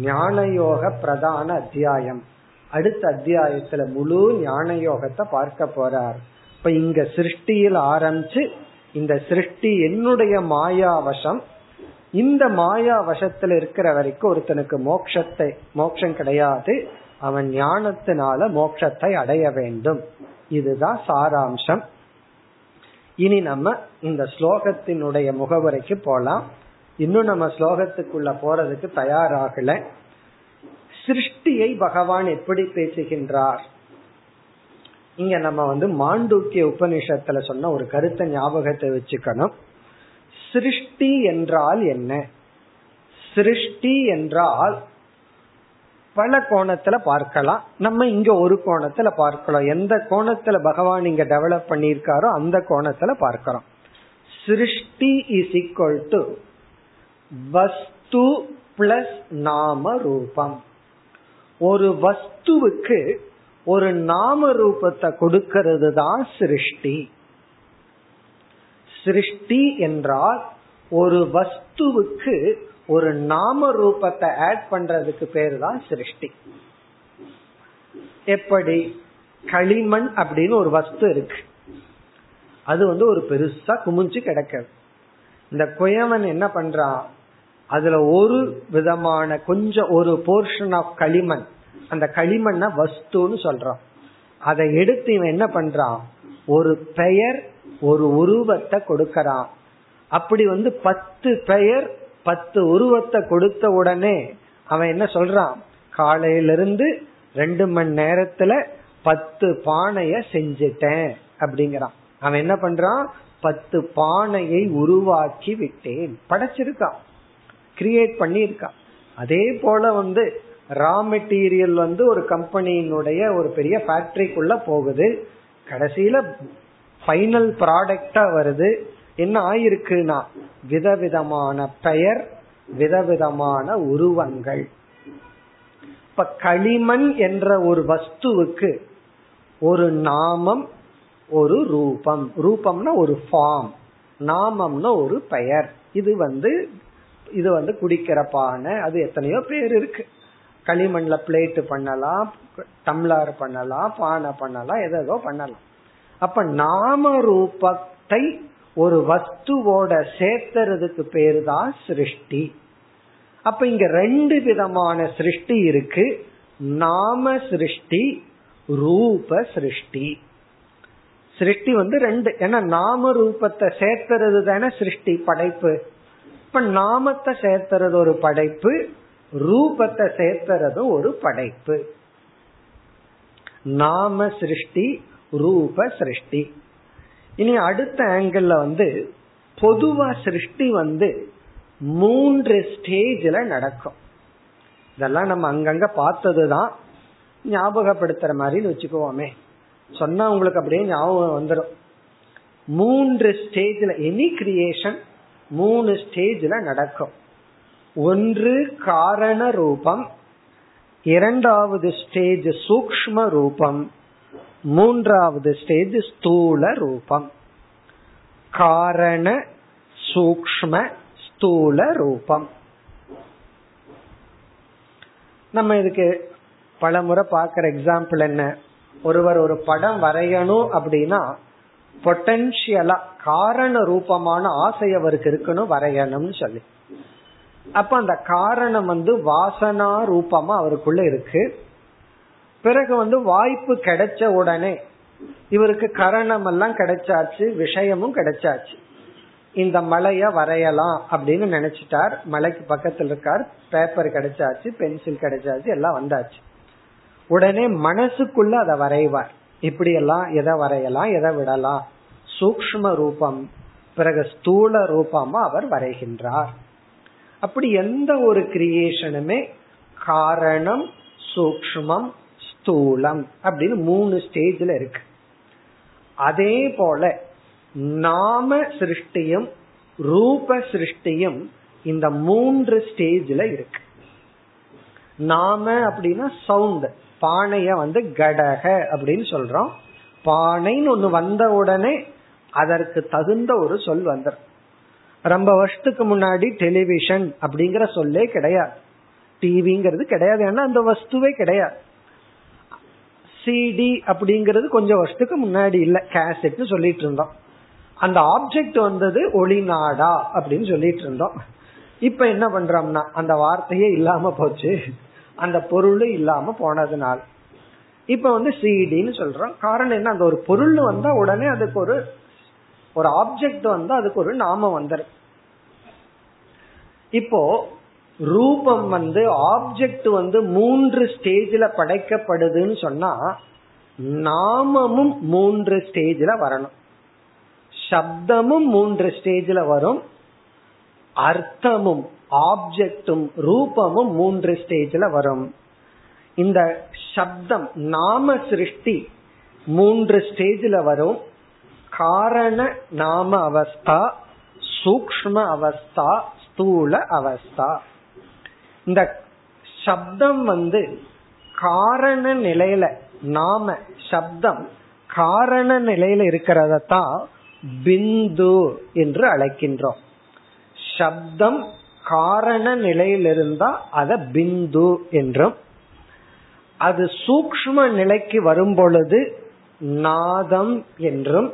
ஞான யோக பிரதான அத்தியாயம். அடுத்த அத்தியாயத்துல முழு ஞான யோகத்தை பார்க்க போறார். இப்ப இங்க சிருஷ்டியில் ஆரம்பிச்சு இந்த சிருஷ்டி என்னுடைய மாயாவசம் இந்த மாயா வசத்துல இருக்கிற வரைக்கும் ஒருத்தனுக்கு மோட்சத்தை மோட்சம் கிடையாது. அவன் ஞானத்தினால மோட்சத்தை அடைய வேண்டும். இதுதான் சாராம்சம். இனி நம்ம இந்த ஸ்லோகத்தினுடைய முகவரைக்கு போலாம். இன்னும் நம்ம ஸ்லோகத்துக்குள்ள போறதுக்கு தயாராகல. சிருஷ்டியை பகவான் எப்படி பேசுகின்றார்? இங்க நம்ம வந்து மாண்டூக்கிய உபனிஷத்துல சொன்ன ஒரு கருத்தை ஞாபகத்தை வச்சுக்கணும். சிருஷ்டி என்றால் என்ன? சிருஷ்டி என்றால் பல கோணத்துல பார்க்கலாம். நம்ம இங்க ஒரு கோணத்துல பார்க்கலாம். எந்த கோணத்துல பகவான் இங்க டெவலப் பண்ணியிருக்காரோ அந்த கோணத்துல பார்க்கிறோம் சிருஷ்டி இஸ் ஈக்வல் டு வஸ்து பிளஸ் நாம ரூபம். ஒரு வஸ்துவுக்கு ஒரு நாம ரூபத்தை கொடுக்கிறது தான் சிருஷ்டி. சிருஷ்டி என்றால் ஒரு வஸ்துவுக்கு ஒரு நாம ரூபத்தை ஆட் பண்றதுக்கு பேர் தான் சிருஷ்டி. எப்படி? களிமண் அப்படின்னு ஒரு வஸ்து இருக்கு. அது வந்து ஒரு பெருசா குமிஞ்சு கிடக்குது. இந்த குயவன் என்ன பண்றான் அதுல ஒரு விதமான கொஞ்சம் ஒரு போர்ஷன் ஆஃப் களிமண். அந்த களிமண்ண வஸ்துன்னு சொல்றான். அதை எடுத்து இவன் என்ன பண்றான்? ஒரு பெயர் ஒரு உருவத்தை கொடுக்கறான். அப்படி வந்து பத்து பெயர் பத்து உருவத்தை கொடுத்த உடனே அவன் என்ன சொல்றான்? காலையிலிருந்து ரெண்டு மணி நேரத்துல பத்து பானைய செஞ்சிட்டேன் அப்படிங்கிறான். அவன் என்ன பண்றான்? பத்து பானையை உருவாக்கி விட்டேன். படைச்சிருக்கான். கிரியேட் பண்ணியிருக்கான். அதே போல வந்து ரா மெட்டீரியல் வந்து ஒரு கம்பெனியினுடைய ஒரு பெரிய ஃபேக்டரிக்குள்ள போகுது. கடைசியில ஃபைனல் ப்ராடக்டா வருது. என்ன ஆயிருக்குன்னா விதவிதமான பெயர் விதவிதமான உருவங்கள். இப்ப களிமண் என்ற ஒரு வஸ்துவுக்கு ஒரு நாமம் ஒரு ரூபம். ரூபம்னா ஒரு ஃபார்ம் நாமம்னா ஒரு பெயர். இது வந்து இது வந்து குடிக்கிற பானை அது எத்தனையோ பேர் இருக்கு. களிமண்ல பிளேட்டு பண்ணலாம் டம்ளர் பண்ணலாம் பானை பண்ணலாம் எதோ பண்ணலாம். அப்ப நாம ரூபத்தை ஒரு வஸ்துவோட சேர்த்துறதுக்கு பேரு தான் சிருஷ்டி. அப்ப இங்க ரெண்டு விதமான சிருஷ்டி இருக்கு. நாம சிருஷ்டி ரூப சிருஷ்டி. சிருஷ்டி வந்து ரெண்டு ஏன்னா நாம ரூபத்தை சேர்த்துறது தானே சிருஷ்டி படைப்பு. இப்ப நாமத்தை சேர்த்துறது ஒரு படைப்பு ரூபத்தை சேர்த்துறது ஒரு படைப்பு. நாம சிருஷ்டி ரூப சிருஷ்டி. இனி அடுத்த ஆங்கிள் வந்து பொதுவா சிருஷ்டி வந்து மூன்று ஸ்டேஜில் நடக்கும். இதெல்லாம் நம்ம அங்கங்க பார்த்ததுதான் ஞாபகப்படுத்துற மாதிரின்னு வச்சுக்குவோமே. சொன்னா உங்களுக்கு அப்படியே ஞாபகம் வந்துடும் மூன்று ஸ்டேஜில் எனி கிரியேஷன் மூணு ஸ்டேஜில் நடக்கும். ஒன்று காரண ரூபம் இரண்டாவது ஸ்டேஜ் சூக்ம ரூபம் மூன்றாவது ஸ்டேஜ் ஸ்தூல ரூபம். காரண சூக்ம ஸ்தூல ரூபம். நம்ம இதுக்கு பல முறை பாக்குற எக்ஸாம்பிள் என்ன? ஒருவர் ஒரு படம் வரையணும் அப்படின்னா பொட்டன்சியலா காரண ரூபமான ஆசை அவருக்கு இருக்கணும் வரையணும்னு சொல்லி. அப்ப அந்த காரணம் வந்து வாசனா ரூபமா அவருக்குள்ள இருக்கு. பிறகு வந்து வாய்ப்பு கிடைச்ச உடனே இவருக்கு கரணம் எல்லாம் கிடைச்சாச்சு விஷயமும் கிடைச்சாச்சு. இந்த மலைய வரையலாம் அப்படின்னு நினைச்சிட்டார். மலைக்கு பக்கத்துல இருக்கார். பேப்பர் கிடைச்சாச்சு பென்சில் கிடைச்சாச்சு எல்லாம் வந்தாச்சு. உடனே மனசுக்குள்ள அதை வரைவார். இப்படி எல்லாம் எதை வரையலாம் எதை விடலாம்? சூக்ம ரூபம் பிறகு ஸ்தூல ரூபமா அவர் வரைகின்றார். அப்படி எந்த ஒரு கிரியேஷனுமே காரணம் சூக்மம் ஸ்தூலம் அப்படின்னு மூணு ஸ்டேஜ்ல இருக்கு. அதே போல நாம சிருஷ்டியும் ரூப சிருஷ்டியும் இந்த மூன்று ஸ்டேஜ்ல இருக்கு. நாம அப்படின்னா சவுண்ட் பானைய வந்து கடக அப்படின்னு சொல்றோம். பானைன்னு ஒண்ணு வந்த உடனே அதற்கு தகுந்த ஒரு சொல் வந்துடும் ரொம்ப வருஷத்துக்கு முன்னாடி டெலிவிஷன் அப்படிங்கிற சொல்லே கிடையாது. டிவிங்கிறது கிடையாது. ஏன்னா அந்த வஸ்துவே கிடையாது. சிடி அப்படிங்கிறது கொஞ்சம் வருஷத்துக்கு முன்னாடி இல்ல கேசட் சொல்லிட்டு இருந்தோம். அந்த ஆப்ஜெக்ட் வந்தது ஒளிநாடா அப்படின்னு சொல்லிட்டு இருந்தோம். இப்ப என்ன பண்றோம்னா அந்த வார்த்தையே இல்லாம போச்சு. அந்த பொருள் இல்லாம போனதுனால. இப்ப வந்து சிடின்னு சொல்றோம். காரணம் என்ன? அந்த ஒரு பொருள் வந்தா உடனே அதுக்கு ஒரு ஒரு ஆப்ஜெக்ட் வந்து அதுக்கு ஒரு நாமம் வந்துடும் இப்போ ரூபம் வந்து ஆப்ஜெக்ட் வந்து மூன்று ஸ்டேஜில் படைக்கப்படுதுன்னு சொன்னா நாமமும் மூன்று ஸ்டேஜில் வரணும். சப்தமும் மூன்று ஸ்டேஜில் வரும். அர்த்தமும் ஆப்ஜெக்டும் ரூபமும் மூன்று ஸ்டேஜில் வரும். இந்த சப்தம் நாம சிருஷ்டி மூன்று ஸ்டேஜில் வரும். காரண நாம அவஸ்தா சூக்ம அவஸ்தா ஸ்தூல அவஸ்தா. இந்த சப்தம் வந்து காரண நிலையில நாம சப்தம் காரண நிலையில இருக்கிறத தான் பிந்து என்று அழைக்கின்றோம். சப்தம் காரண நிலையில் இருந்தா அத பிந்து என்றும் அது சூக்ம நிலைக்கு வரும் பொழுது நாதம் என்றும்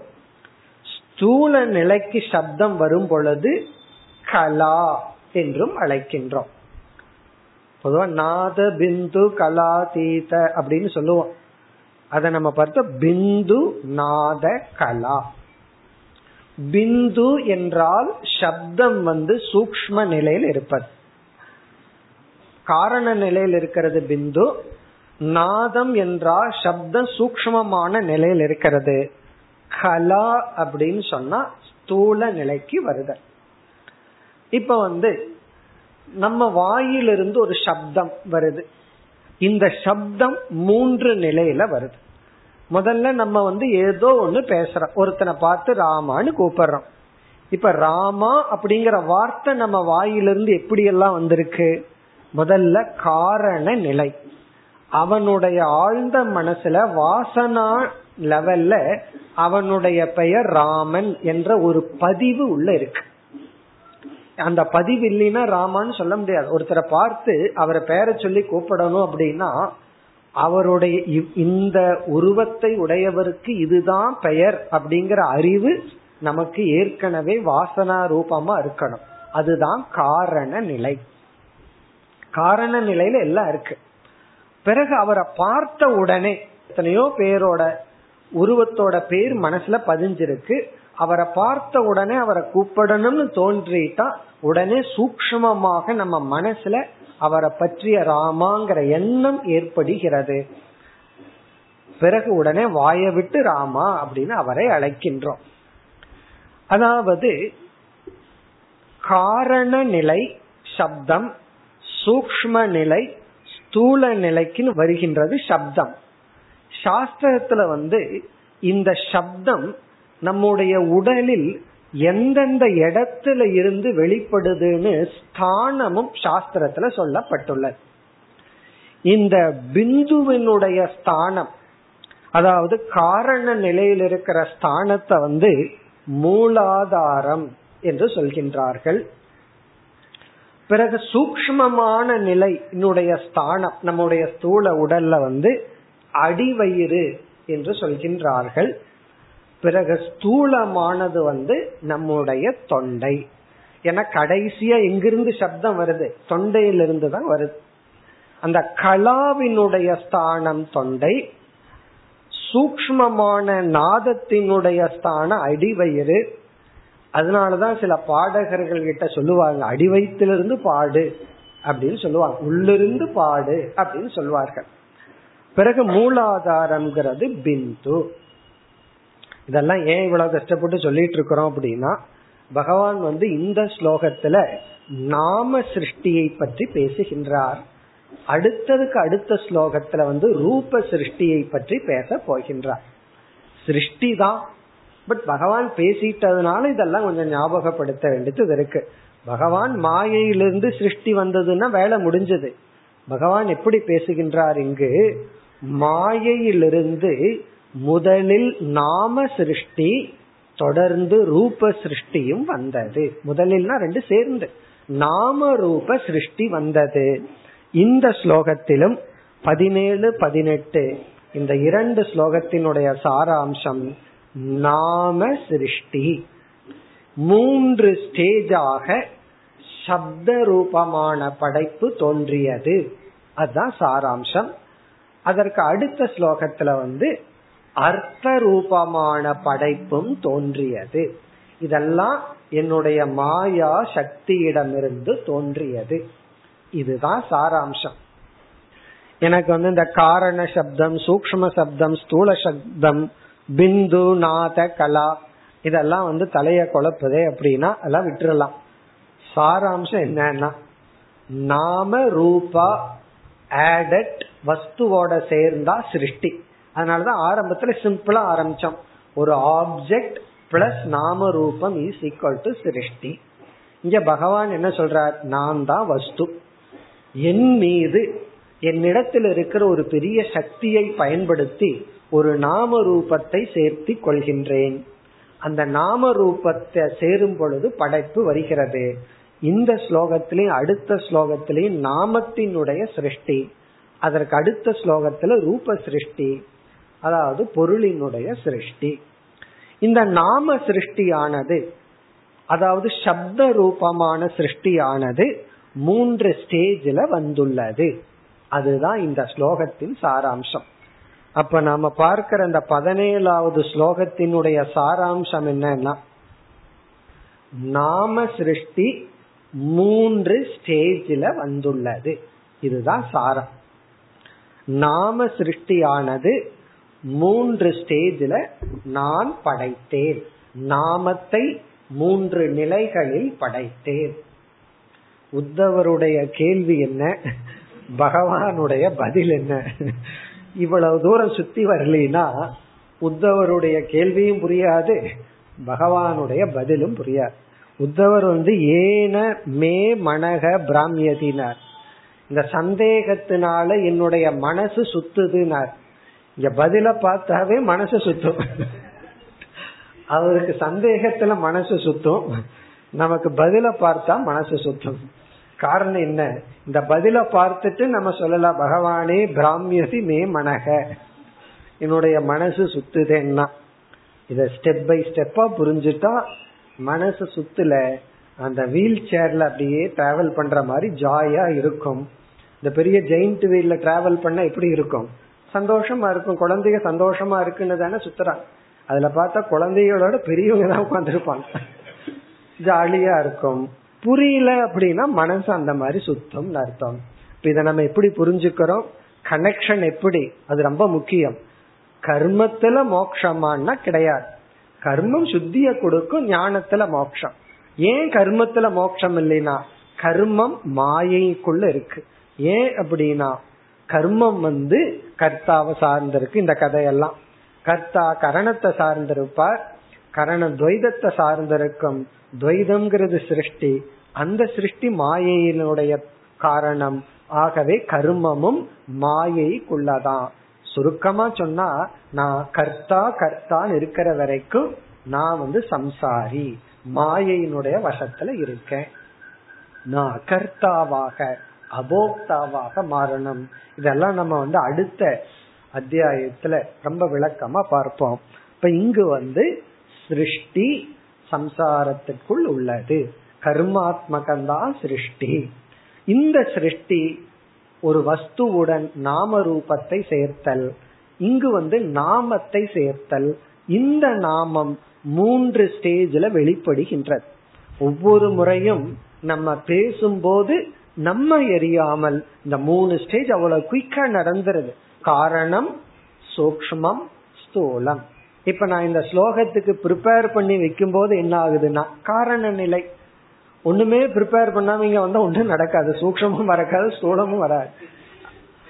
ஸ்தூல நிலைக்கு சப்தம் வரும் பொழுது கலா என்றும் அழைக்கின்றோம். பொதுவா நாத பிந்து கலாதீத அப்படின்னு சொல்லுவோம். அத நம்ம பார்த்த பிந்து நாத கலா. பிந்து என்றால் சப்தம் வந்து சூக்ம நிலையில் இருப்பது. காரண நிலையில் இருக்கிறது பிந்து நாதம் என்றால் சப்தம் சூக்மமான நிலையில் இருக்கிறது. கலா அப்படின்னு சொன்னா ஸ்தூல நிலைக்கு வருதல். இப்ப வந்து நம்ம வாயிலிருந்து ஒரு சப்தம் வருது. இந்த சப்தம் மூன்று நிலையில வருது. முதல்ல நம்ம வந்து ஏதோ ஒண்ணு பேசுறோம். ஒருத்தனை பார்த்து ராமான்னு கூப்பிடுறோம். இப்ப ராமா அப்படிங்கிற வார்த்தை நம்ம வாயிலிருந்து எப்படி எல்லாம் வந்திருக்கு? முதல்ல காரண நிலை. அவனுடைய ஆழ்ந்த மனசுல வாசனா லெவல்ல அவனுடைய பெயர் ராமன் என்ற ஒரு பதிவு உள்ள இருக்கு. அந்த பதிவு இல்லைன்னா ராமான்னு சொல்ல முடியாது. ஒருத்தரை பார்த்து அவரை பெயரை சொல்லி கூப்பிடணும் அப்படின்னா அவருடைய இந்த உருவத்தை உடையவருக்கு இதுதான் பெயர் அப்படிங்கிற அறிவு நமக்கு ஏற்கனவே வாசனா ரூபமா இருக்கணும். அதுதான் காரண நிலை. காரண நிலையில எல்லாம் இருக்கு. பிறகு அவரை பார்த்த உடனே எத்தனையோ பேரோட உருவத்தோட பேர் மனசுல பதிஞ்சிருக்கு. அவரை பார்த்த உடனே அவரை கூப்பிடணும்னு தோன்றிட்டா உடனே சூக்மமாக நம்ம மனசுல அவரை பற்றிய ராமாங்கிற எண்ணம் ஏற்படுகிறது. பிறகு உடனே வாய விட்டு ராமா அப்படின்னு அவரை அழைக்கின்றோம். அதாவது காரண நிலை சப்தம் சூக்ம நிலை ஸ்தூல நிலைக்கு வருகின்றது சப்தம். சாஸ்திரத்துல வந்து இந்த சப்தம் நம்முடைய உடலில் எந்தெந்த இடத்துல இருந்து வெளிப்படுதுன்னு ஸ்தானமும் சாஸ்திரத்துல சொல்லப்பட்டுள்ளது. இந்த பிந்துவினுடைய ஸ்தானம் அதாவது காரண நிலையில் இருக்கிற ஸ்தானத்தை வந்து மூலாதாரம் என்று சொல்கின்றார்கள். பிறகு சூக்மமான நிலையினுடைய ஸ்தானம் நம்முடைய ஸ்தூல உடல்ல வந்து அடிவயிறு என்று சொல்கின்றார்கள். பிறகு ஸ்தூலமானது வந்து நம்முடைய தொண்டை. ஏன்னா கடைசியா எங்கிருந்து சப்தம் வருது? தொண்டையிலிருந்து தான் வருது. அந்த கலாவினுடைய ஸ்தானம் தொண்டை சூக்மமான நாதத்தினுடைய ஸ்தானம் அடிவயிறு. அதனாலதான் சில பாடகர்கள் கிட்ட சொல்லுவாங்க அடிவயத்திலிருந்து பாடு அப்படின்னு சொல்லுவாங்க. உள்ளிருந்து பாடு அப்படின்னு சொல்லுவார்கள். பிறகு மூலாதாரம்ங்கிறது பிந்து. இதெல்லாம் ஏன் இவ்வளவு கஷ்டப்பட்டு சொல்லிட்டு இருக்கிறோம் அப்படின்னா பகவான் வந்து இந்த ஸ்லோகத்துல நாம சிருஷ்டியை பற்றி பேசுகின்றார். அடுத்ததுக்கு அடுத்த ஸ்லோகத்துல வந்து ரூப சிருஷ்டியை பற்றி பேச போகின்றார். சிருஷ்டி தான். பட் பகவான் பேசிட்டதுனால இதெல்லாம் கொஞ்சம் ஞாபகப்படுத்த வேண்டியது இருக்கு. பகவான் மாயையிலிருந்து சிருஷ்டி வந்ததுன்னா வேலை முடிஞ்சது. பகவான் எப்படி பேசுகின்றார் இங்கு? மாயையிலிருந்து முதலில் நாம சிருஷ்டி தொடர்ந்து ரூப சிருஷ்டியும் வந்தது. முதலில்னா ரெண்டு சேர்ந்து. நாம ரூப சிருஷ்டி வந்தது. இந்த ஸ்லோகத்திலும் பதினேழு பதினெட்டு இந்த இரண்டு ஸ்லோகத்தினுடைய சாராம்சம் நாம சிருஷ்டி. மூன்று ஸ்டேஜாக சப்த ரூபமான படைப்பு தோன்றியது. அதுதான் சாராம்சம். அதற்கு அடுத்த ஸ்லோகத்துல வந்து அர்த்த ரூபமான படைப்பும் தோன்றியது. இதெல்லாம் என்னுடைய மாயா சக்தியிடமிருந்து தோன்றியது. இதுதான் சாராம்சம். எனக்கு வந்து இந்த காரண சப்தம் சூக்ம சப்தம் ஸ்தூல சப்தம் பிந்து நாத கலா இதெல்லாம் வந்து தலைய குழப்புதே அப்படின்னா எல்லாம் விட்டுறலாம். சாராம்சம் என்னன்னா நாம ரூபா ஆடட் வஸ்துவோட சேர்ந்தா சிருஷ்டி. அதனாலதான் ஆரம்பத்துல சிம்பிளா ஆரம்பிச்சோம். ஒரு ஆப்ஜெக்ட் பிளஸ் நாம ரூபம் இஸ் ஈக்வல் டு சிருஷ்டி. இங்க பகவான் என்ன சொல்றார்? நான் தான் வஸ்து. என் மீது என்னிடத்தில் இருக்கிற ஒரு பெரிய சக்தியை பயன்படுத்தி ஒரு நாம ரூபத்தை சேர்த்தி கொள்கின்றேன். அந்த நாம ரூபத்தை சேரும் பொழுது படைப்பு வருகிறது. இந்த ஸ்லோகத்திலையும் அடுத்த ஸ்லோகத்திலையும் நாமத்தினுடைய சிருஷ்டி. அதற்கு அடுத்த ஸ்லோகத்துல ரூப சிருஷ்டி. அதாவது பொருளினுடைய சிருஷ்டி. இந்த நாம சிருஷ்டியானது அதாவது சப்த ரூபமான சிருஷ்டியானது மூன்று ஸ்டேஜில் வந்துள்ளது. அதுதான் இந்த ஸ்லோகத்தின் சாராம்சம். அப்ப நாம பார்க்கிற அந்த பதினேழாவது ஸ்லோகத்தினுடைய சாராம்சம் என்னன்னா நாம சிருஷ்டி மூன்று ஸ்டேஜில் வந்துள்ளது. இதுதான் சாரம். நாம சிருஷ்டியானது மூன்று ஸ்டேஜில் நான் படைத்தேன். நாமத்தை மூன்று நிலைகளில் படைத்தேன். உத்தவருடைய கேள்வி என்ன? பகவானுடைய பதில் என்ன? இவ்வளவு தூரம் சுத்தி வரலினா உத்தவருடைய கேள்வியும் புரியாது பகவானுடைய பதிலும் புரியாது. உத்தவர் வந்து ஏன மே மனக பிராமியதினார். இந்த சந்தேகத்தினால என்னுடைய மனசு சுத்துதுனார். இங்க பதில பார்த்தாவே மனசு சுத்தம். அவருக்கு சந்தேகத்துல மனசு சுத்தம். நமக்கு பதில பார்த்தா மனசு சுத்தம். காரணம் என்ன? இந்த பதில பார்த்துட்டு நம்ம சொல்லலாம் பகவானே பிராமியசி மே மனக என்னுடைய மனசு சுத்துதேன்னா. இத ஸ்டெப் பை ஸ்டெப்பா புரிஞ்சுட்டா மனசு சுத்துல அந்த வீல் சேர்ல அப்படியே டிராவல் பண்ற மாதிரி ஜாயா இருக்கும். இந்த பெரிய ஜெயிண்ட் வீல்ல டிராவல் பண்ண எப்படி இருக்கும்? சந்தோஷமா இருக்கும். குழந்தைங்க சந்தோஷமா இருக்குன்னு தானே சுத்துறாங்க அதுல பார்த்தா குழந்தைகளோட பெரியவங்க தான் உட்காந்துருப்பாங்க ஜாலியா இருக்கும். புரியல அப்படின்னா மனசு அந்த மாதிரி சுத்தம் அர்த்தம். இப்ப இதை நம்ம எப்படி புரிஞ்சுக்கிறோம்? கனெக்ஷன் எப்படி? அது ரொம்ப முக்கியம். கர்மத்துல மோக்ஷமானா கிடையாது. கர்மம் சுத்திய கொடுக்கும் ஞானத்துல மோக்ஷம் ஏன் கர்மத்துல மோட்சம் இல்லைன்னா? கர்மம் மாயைக்குள்ள இருக்கு. ஏன் அப்படின்னா? கர்மம் வந்து கர்த்தாவை சார்ந்திருக்கு இந்த கதையெல்லாம். கர்த்தா கரணத்தை சார்ந்திருப்பார் கரணம் துவைதத்தை சார்ந்திருக்கும் துவைதம்ங்கிறது சிருஷ்டி. அந்த சிருஷ்டி மாயையினுடைய காரணம். ஆகவே கர்மமும் மாயைக்குள்ளதான். சுருக்கமா சொன்னா நான் கர்த்தா கர்த்தான் இருக்கிற வரைக்கும் நான் வந்து சம்சாரி மாயையினுடைய வசத்துல இருக்கேன். நான் கர்த்தாவாக அபோக்தாவாக மாறணும். இதெல்லாம் நம்ம வந்து அடுத்த அத்தியாயத்துல ரொம்ப விளக்கமா பார்ப்போம். இப்ப இங்கு வந்து சிருஷ்டி சம்சாரத்திற்குள் உள்ளது. கர்மாத்மகந்தான் சிருஷ்டி. இந்த சிருஷ்டி ஒரு வஸ்துவுடன் நாம ரூபத்தை சேர்த்தல் இங்கு வந்து நாமத்தை சேர்த்தல் இந்த நாமம் மூன்று ஸ்டேஜ்ல வெளிப்படுகின்றது. ஒவ்வொரு முறையும் நம்ம பேசும்போது நம்ம எரியாமல் இந்த மூணு ஸ்டேஜ் அவ்வளவு குயிக்கா நடந்துருது. காரணம் சூக்மம் ஸ்தூலம். இப்ப நான் இந்த ஸ்லோகத்துக்கு ப்ரிப்பேர் பண்ணி வைக்கும் போது என்ன ஆகுதுன்னா காரண நிலை. ஒண்ணுமே ப்ரிப்பேர் பண்ணாம இங்க வந்தா ஒன்றும் நடக்காது. சூக்ஷமும் வரக்காது ஸ்தூலமும் வராது.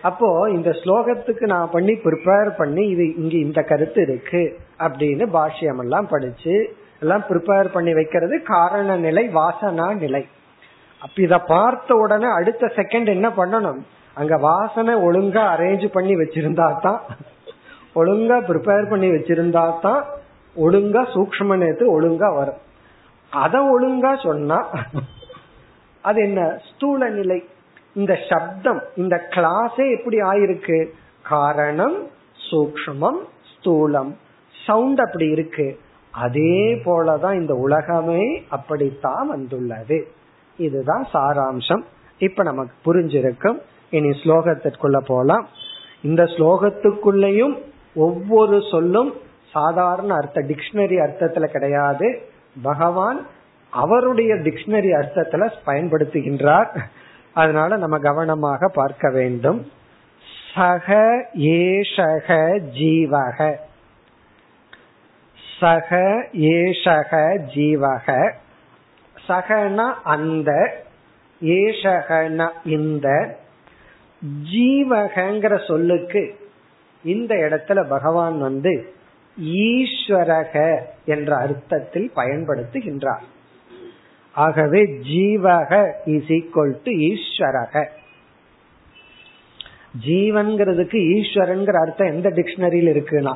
அப்போ இந்த ஸ்லோகத்துக்கு நான் பண்ணி ப்ரிப்பேர் பண்ணி இது இங்க இந்த கருத்து இருக்கு அப்படின்னு பாஷ்யம் எல்லாம் படிச்சு எல்லாம் ப்ரிப்பேர் பண்ணி வைக்கிறது காரண நிலை வாசனா நிலை. அப்ப இத பார்த்த உடனே அடுத்த செகண்ட் என்ன பண்ணணும்? அங்க வாசனை ஒழுங்கா அரேஞ்ச் பண்ணி வச்சிருந்தா தான் ஒழுங்கா ப்ரிப்பேர் பண்ணி வச்சிருந்தா தான் ஒழுங்கா சூக்ம நேத்து ஒழுங்கா வரும். அத ஒழுங்கா சொன்னா அது என்ன? ஸ்தூல நிலை. இந்த சப்தம் இந்த கிளாஸே எப்படி ஆயிருக்கு? காரணம் சூக்மம் ஸ்தூலம். சவுண்ட் அப்படி இருக்கு. அதே போலதான் இந்த உலகமே அப்படித்தான் வந்துள்ளது. இதுதான் சாராம்சம். இப்ப நமக்கு புரிஞ்சிருக்கும். இனி ஸ்லோகத்திற்குள்ள போலாம். இந்த ஸ்லோகத்துக்குள்ளேயும் ஒவ்வொரு சொல்லும் சாதாரண அர்த்த டிக்ஷனரி அர்த்தத்துல கிடையாது. பகவான் அவருடைய டிக்ஷனரி அர்த்தத்துல பயன்படுத்துகின்றார். அதனால நம்ம கவனமாக பார்க்க வேண்டும். சக ஏஷக ஜீவக. சக ஏஷக ஜீவக. சகன அந்த ஏஷகன இந்த ஜீவகங்கிற சொல்லுக்கு இந்த இடத்துல பகவான் வந்து ஈஸ்வரக என்ற அர்த்தத்தில் பயன்படுத்துகின்றார். ஆகவே ஜீவக இஸ் ஈக்வல் டு ஈஸ்வரக. ஜீவன்கிறதுக்கு ஈஸ்வரன்கிற அர்த்தம் எந்த டிக்ஷனரியில் இருக்குன்னா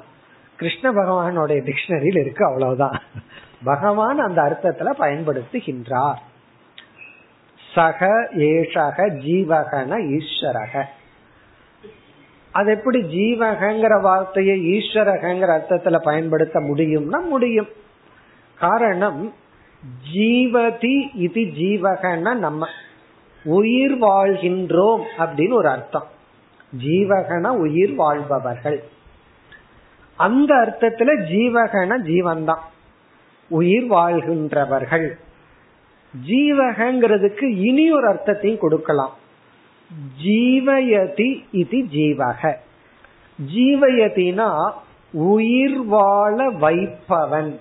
கிருஷ்ண பகவானுடைய டிக்ஷனரியில் இருக்கு அவ்வளவுதான். பகவான் அந்த அர்த்தத்துல பயன்படுத்துகின்றார். சக ஏஷக ஜீவகன ஈஸ்வரக. அது எப்படி ஜீவகங்கிற வார்த்தையை ஈஸ்வரகங்கிற அர்த்தத்துல பயன்படுத்த முடியும்னா முடியும். காரணம் ஜீவதி இது ஜீவகன்னா நம்ம. உயிர் வாழ்கின்றோம் அப்படின்னு ஒரு அர்த்தம். ஜீவகன உயிர் வாழ்பவர்கள். அந்த அர்த்தத்துல ஜீவகன ஜீவன் தான் உயிர் வாழ்கின்றவர்கள். ஜீவகங்கிறதுக்கு இனி ஒரு அர்த்தத்தையும் கொடுக்கலாம். ஜீவயதி இது ஜீவக. ஜீவயதினா உயிர் வாழ வைப்பவன்.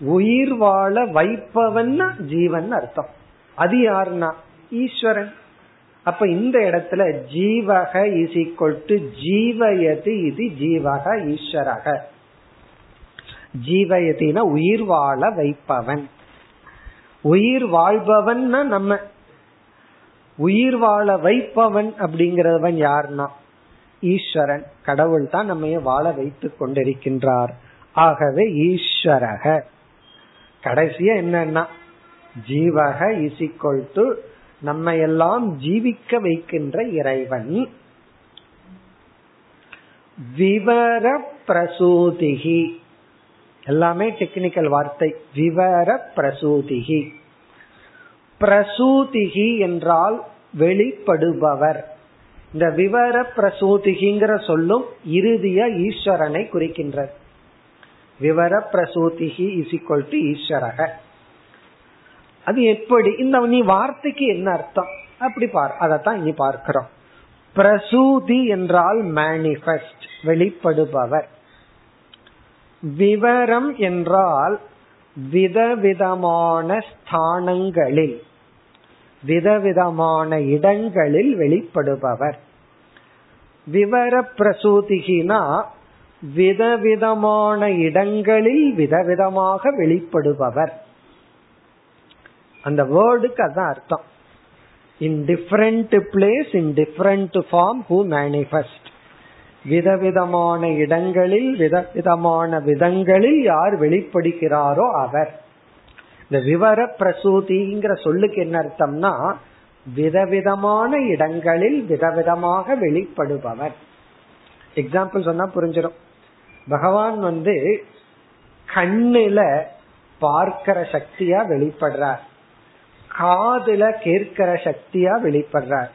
உயிர் வாழ வைப்பவன் ஜீவன் அர்த்தம். அது யாருன்னா? ஈஸ்வரன். அப்ப இந்த இடத்துல ஜீவக இஸ் ஈக்வல் டு ஜீவயதி இது ஜீவக ஈஸ்வரக. ஜீவயத்தினா உயிர் வாழ வைப்பவன். உயிர் வாழ்பவன்னா நம்ம. உயிர் வாழ வைப்பவன் அப்படிங்கிறவன் யாருன்னா ஈஸ்வரன். கடவுள் தான் நம்ம வாழ வைத்துக் கொண்டிருக்கின்றார். ஆகவே ஈஸ்வரக. கடைசியா என்னன்னா ஜீவக இஸ் ஈக்வல் டு நம்ம எல்லாம் ஜீவிக்க வைக்கின்ற இறைவன். விவர பிரசூதிகி எல்லாமே டெக்னிக்கல் வார்த்தை. விவர பிரசூதிகி. பிரசூதிகி என்றால் வெளிப்படுபவர். இந்த விவர பிரசூதிகிங்கிற சொல்லும் இறுதிய ஈஸ்வரனை குறிக்கின்றது. விவர பிரசூதிகி இஸ் ஈக்வல் டு ஈஸ்வரக. அது எப்படி? இந்த நீ வார்த்தைக்கு என்ன அர்த்தம்? அப்படி பார். அதைத்தான் இனி பார்க்கிறோம். பிரசூதி என்றால் மேனிஃபெஸ்ட் வெளிப்படுபவர். விவரம் என்றால் விதவிதமான ஸ்தானங்களில் விதவிதமான இடங்களில் வெளிப்படுபவர். விவர பிரசூதிகினா விதவிதமான இடங்களில் விதவிதமாக வெளிப்படுபவர். அந்த வேர்டுக்கு அதான் அர்த்தம். In different place in different form who manifest விதவிதமான இடங்களில் விதவிதமான விதங்களில் யார் வெளிப்படுகிறாரோ அவர். இந்த விவர பிரசூதிங்கிற சொல்லுக்கு என்ன அர்த்தம்னா விதவிதமான இடங்களில் விதவிதமாக வெளிப்படுபவர். எக்ஸாம்பிள் சொன்னா புரிஞ்சிடும் பகவான் வந்து கண்ணுல பார்க்கிற சக்தியா வெளிப்படுறார். காதுல கேட்கிற சக்தியா வெளிப்படுறார்.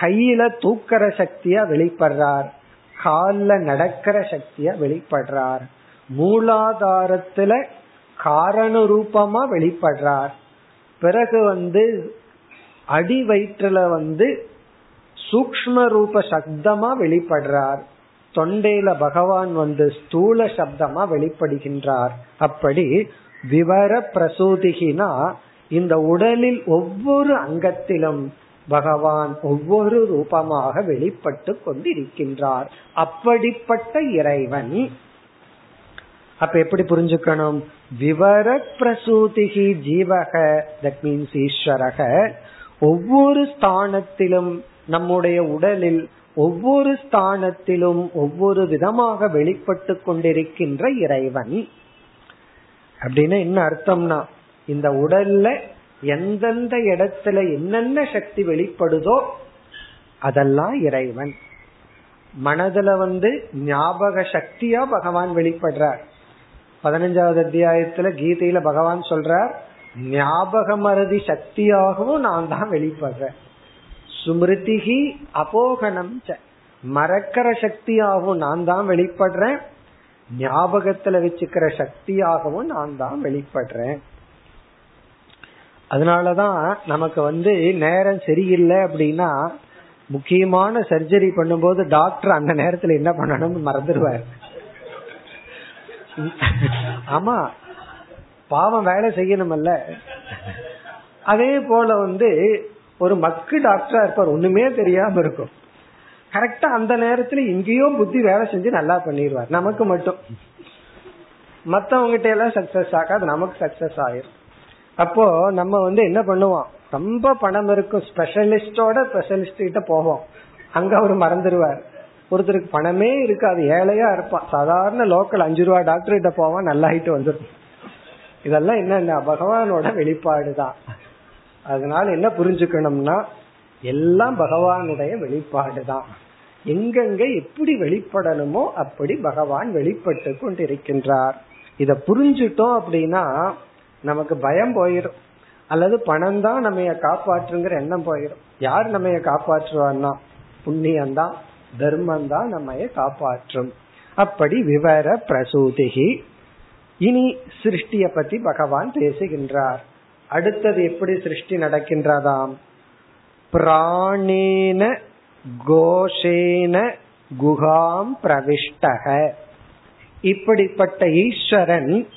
கையில தூக்கிற சக்தியா வெளிப்படுறார். கால்ல நடக்கிற சக்திய வெளிப்படுறார். மூலாதாரத்துல காரண ரூபமா வெளிப்படுறார். பிறகு வந்து அடி வயிற்றுல வந்து சூக்ம ரூப சப்தமா வெளிப்படுறார். தொண்டையில பகவான் வந்து ஸ்தூல சப்தமா வெளிப்படுகின்றார். அப்படி விவர பிரசூதிகினா இந்த உடலில் ஒவ்வொரு அங்கத்திலும் பகவான் ஒவ்வொரு ரூபமாக வெளிப்பட்டு கொண்டிருக்கின்றார். அப்படிப்பட்ட இறைவன். அப்ப எப்படி புரிஞ்சுக்கணும்? விவர பிரசூதிகி ஜீவக. That means ஈஸ்வரக. ஒவ்வொரு ஸ்தானத்திலும் நம்முடைய உடலில் ஒவ்வொரு ஸ்தானத்திலும் ஒவ்வொரு விதமாக வெளிப்பட்டு கொண்டிருக்கின்ற இறைவன். அப்படின்னு என்ன அர்த்தம்னா இந்த உடல்ல எந்தெந்த இடத்துல என்னென்ன சக்தி வெளிப்படுதோ அதெல்லாம் இறைவன். மனதுல வந்து ஞாபக சக்தியா பகவான் வெளிப்படுறார். பதினஞ்சாவது அத்தியாயத்துல கீதையில பகவான் சொல்றார் ஞாபக மருதி சக்தியாகவும் நான் தான் வெளிப்படுறேன். சுமிருதிகி அபோகனம் மறக்கிற சக்தியாகவும் நான் தான் வெளிப்படுறேன். ஞாபகத்துல வச்சுக்கிற சக்தியாகவும் நான் தான் வெளிப்படுறேன். அதனாலதான் நமக்கு வந்து நேரம் சரியில்லை அப்படின்னா முக்கியமான சர்ஜரி பண்ணும்போது டாக்டர் அந்த நேரத்துல என்ன பண்ணணும்னு மறந்துடுவார். ஆமா பாவம் வேலை செய்யணும்ல அதே போல வந்து ஒரு மக்கு டாக்டரா இருப்பார் ஒண்ணுமே தெரியாம இருக்கும். கரெக்டா அந்த நேரத்துல எங்கேயோ புத்தி வேலை செஞ்சு நல்லா பண்ணிடுவார். நமக்கு மட்டும். மத்தவங்கிட்ட எல்லாம் சக்சஸ் ஆகாது நமக்கு சக்சஸ் ஆயிரும். அப்போ நம்ம வந்து என்ன பண்ணுவோம்? ரொம்ப பணம் இருக்கும். ஸ்பெஷலிஸ்டோட ஸ்பெஷலிஸ்ட் கிட்ட போவோம். அங்க அவர் மறந்துடுவார் ஒருத்தருக்கு பணமே இருக்காது. ஏழையா இருப்பான் சாதாரண லோக்கல் அஞ்சு ரூபா டாக்டர் கிட்ட போவான் நல்லாயிட்டு வந்துடும் இதெல்லாம் என்ன பகவானோட வெளிப்பாடு தான். அதனால என்ன புரிஞ்சுக்கணும்னா எல்லாம் பகவானுடைய வெளிப்பாடு தான். எங்கெங்க எப்படி வெளிப்படணுமோ அப்படி பகவான் வெளிப்பட்டு கொண்டிருக்கின்றார். இத புரிஞ்சுட்டோம் அப்படின்னா நமக்கு பயம் போயிடும் அல்லது பணம் தான் நம்ம காப்பாற்றுங்கிற எண்ணம் போயிடும் யார் நம்ம காப்பாற்றுவான்னா? புண்ணியம் தான் தர்மம் தான் நம்ம காப்பாற்றும். அப்படி விவர பிரசூதிகி. இனி சிருஷ்டிய பத்தி பகவான் பேசுகின்றார். அடுத்தது எப்படி சிருஷ்டி நடக்கின்றதாம்? பிராணேன கோஷேன குகாம் பிரவிஷ்டக. இப்படிப்பட்ட ஈஸ்வரன்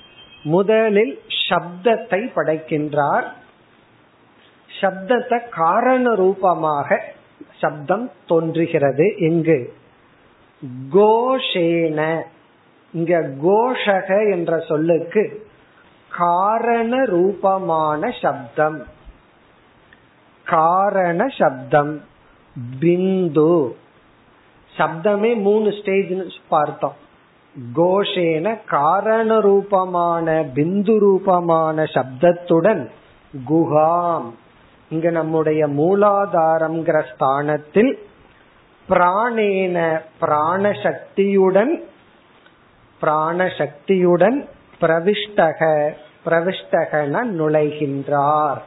முதலில் சப்தத்தை படைக்கின்றார். சப்தத்தை காரண ரூபமாக சப்தம் தோன்றுகிறது. இங்கு கோஷேன இங்க கோஷக என்ற சொல்லுக்கு காரண ரூபமான சப்தம். காரண சப்தம் பிந்து. சப்தமே மூணு ஸ்டேஜ் பார்த்தோம். கோஷேன காரண ரூபமான பிந்து ரூபமான சப்தத்துடன் குஹாம் இங்க நம்முடைய மூலாதாரம்ங்கிற ஸ்தானத்தில் பிராணேன பிராணசக்தியுடன் பிராணசக்தியுடன் பிரவிஷ்டக பிரவிஷ்டகன நுழைகின்றார்.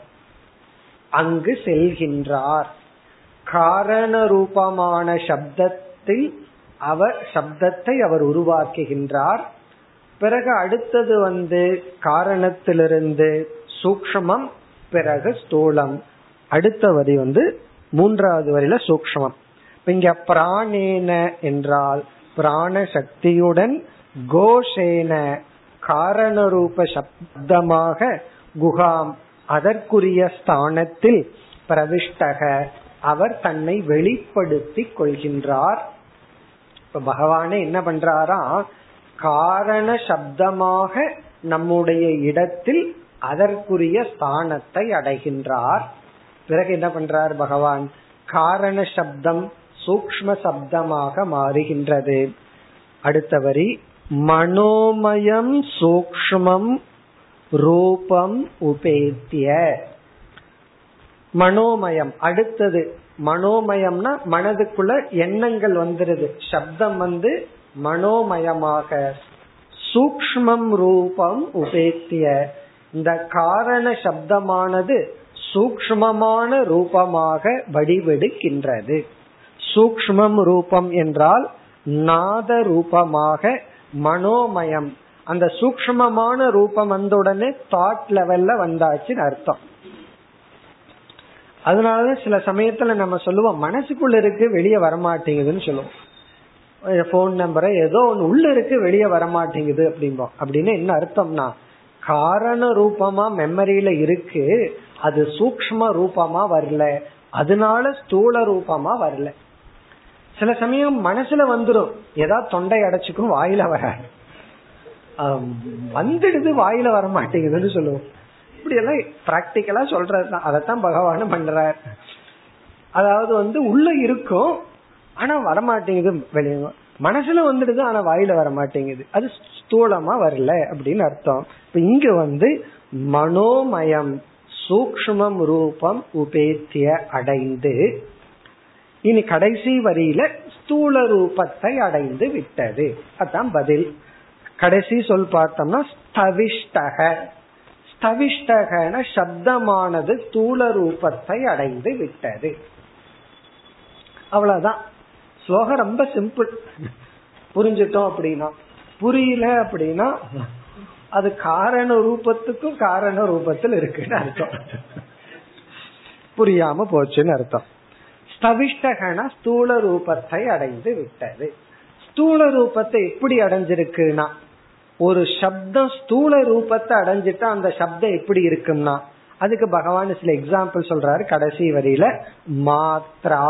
அங்கு செல்கின்றார். காரண ரூபமான சப்தத்தில் அவர் சப்தத்தை அவர் உருவாக்குகின்றார். பிறகு அடுத்தது வந்து காரணத்திலிருந்து சூக்ஷமம் பிறகு ஸ்தூலம். அடுத்த வரி வந்து மூன்றாவது வரியில சூக்மம் இங்க பிராணேன என்றால் பிராண சக்தியுடன் கோஷேன காரணரூப சப்தமாக குகாம் அதற்குரிய ஸ்தானத்தில் பிரவிஷ்டக அவர் தன்னை வெளிப்படுத்திக் கொள்கின்றார். இப்ப பகவானே என்ன பண்றாரா? காரண சப்தமாக நம்முடைய இடத்தில் அதற்குரிய ஸ்தானத்தை அடைகின்றார். பிறகு என்ன பண்றார் பகவான்? காரண சப்தம் சூக்ம சப்தமாக மாறுகின்றது. அடுத்த வரி மனோமயம் சூக்மம் ரூபம் உபேத்திய மனோமயம் அடுத்தது மனோமயம்னா மனதுக்குள்ள எண்ணங்கள் வந்துருது. சப்தம் வந்து மனோமயமாக. சூக்மம் ரூபம் உபேத்திய. இந்த காரண சப்தமானது சூக்மமான ரூபமாக வடிவெடுக்கின்றது. சூக்மம் ரூபம் என்றால் நாத ரூபமாக மனோமயம். அந்த சூக்மமான ரூபம் வந்தவுடனே தாட் லெவல்ல வந்தாச்சுன்னு அர்த்தம். அதனாலதான் சில சமயத்துல நம்ம சொல்லுவோம் மனசுக்குள்ள இருக்கு வெளியே வரமாட்டேங்குதுன்னு சொல்லுவோம். போன் நம்பரை ஏதோ ஒன்று உள்ள இருக்கு வெளியே வரமாட்டேங்குது அப்படிம்போம். அப்படின்னு என்ன அர்த்தம்னா காரண ரூபமா மெமரியில இருக்கு அது சூக்ம ரூபமா வரல அதனால ஸ்தூல ரூபமா வரல. சில சமயம் மனசுல வந்துடும் ஏதாவது தொண்டை அடைச்சுக்கும் வாயில வராது. வந்துடுது வாயில வர மாட்டேங்குதுன்னு சொல்லுவோம். இப்படி எல்லாம் பிராக்டிக்கலா சொல்றதுதான். அதைத்தான் பகவான் பண்றார். அதாவது வந்து உள்ள இருக்கும் ஆனா வரமாட்டேங்குது வெளியே. மனசுல வந்துடுது ஆனா வாயில வர மாட்டேங்குது அது ஸ்தூலமா வரல அப்படின்னு அர்த்தம். இப்ப இங்க வந்து மனோமயம் சூக்மம் ரூபம் உபேத்திய அடைந்து இனி கடைசி வரியில ஸ்தூல ரூபத்தை அடைந்து விட்டது. அதான் பதில். கடைசி சொல் பார்த்தோம்னா ஸ்தவிஷ்டக. தவிஷ்டகன சப்தமானது ஸ்தூல ரூபத்தை அடைந்து விட்டது. அவ்வளவுதான். ஸ்லோகம் ரொம்ப சிம்பிள் புரிஞ்சிட்டோம் அப்படின்னா. புரியல அப்படின்னா அது காரண ரூபத்துக்கும் காரண ரூபத்தில் இருக்குன்னு அர்த்தம். புரியாம போச்சுன்னு அர்த்தம். ஸ்தவிஷ்டகன ஸ்தூல ரூபத்தை அடைந்து விட்டது. ஸ்தூல ரூபத்தை எப்படி அடைஞ்சிருக்குன்னா ஒரு சப்தம் ஸ்தூல ரூபத்தை அடைஞ்சிட்டா அந்த சப்தம் எப்படி இருக்கும்னா அதுக்கு பகவான் சில எக்ஸாம்பிள் சொல்றாரு கடைசி வரியில மாத்ரா.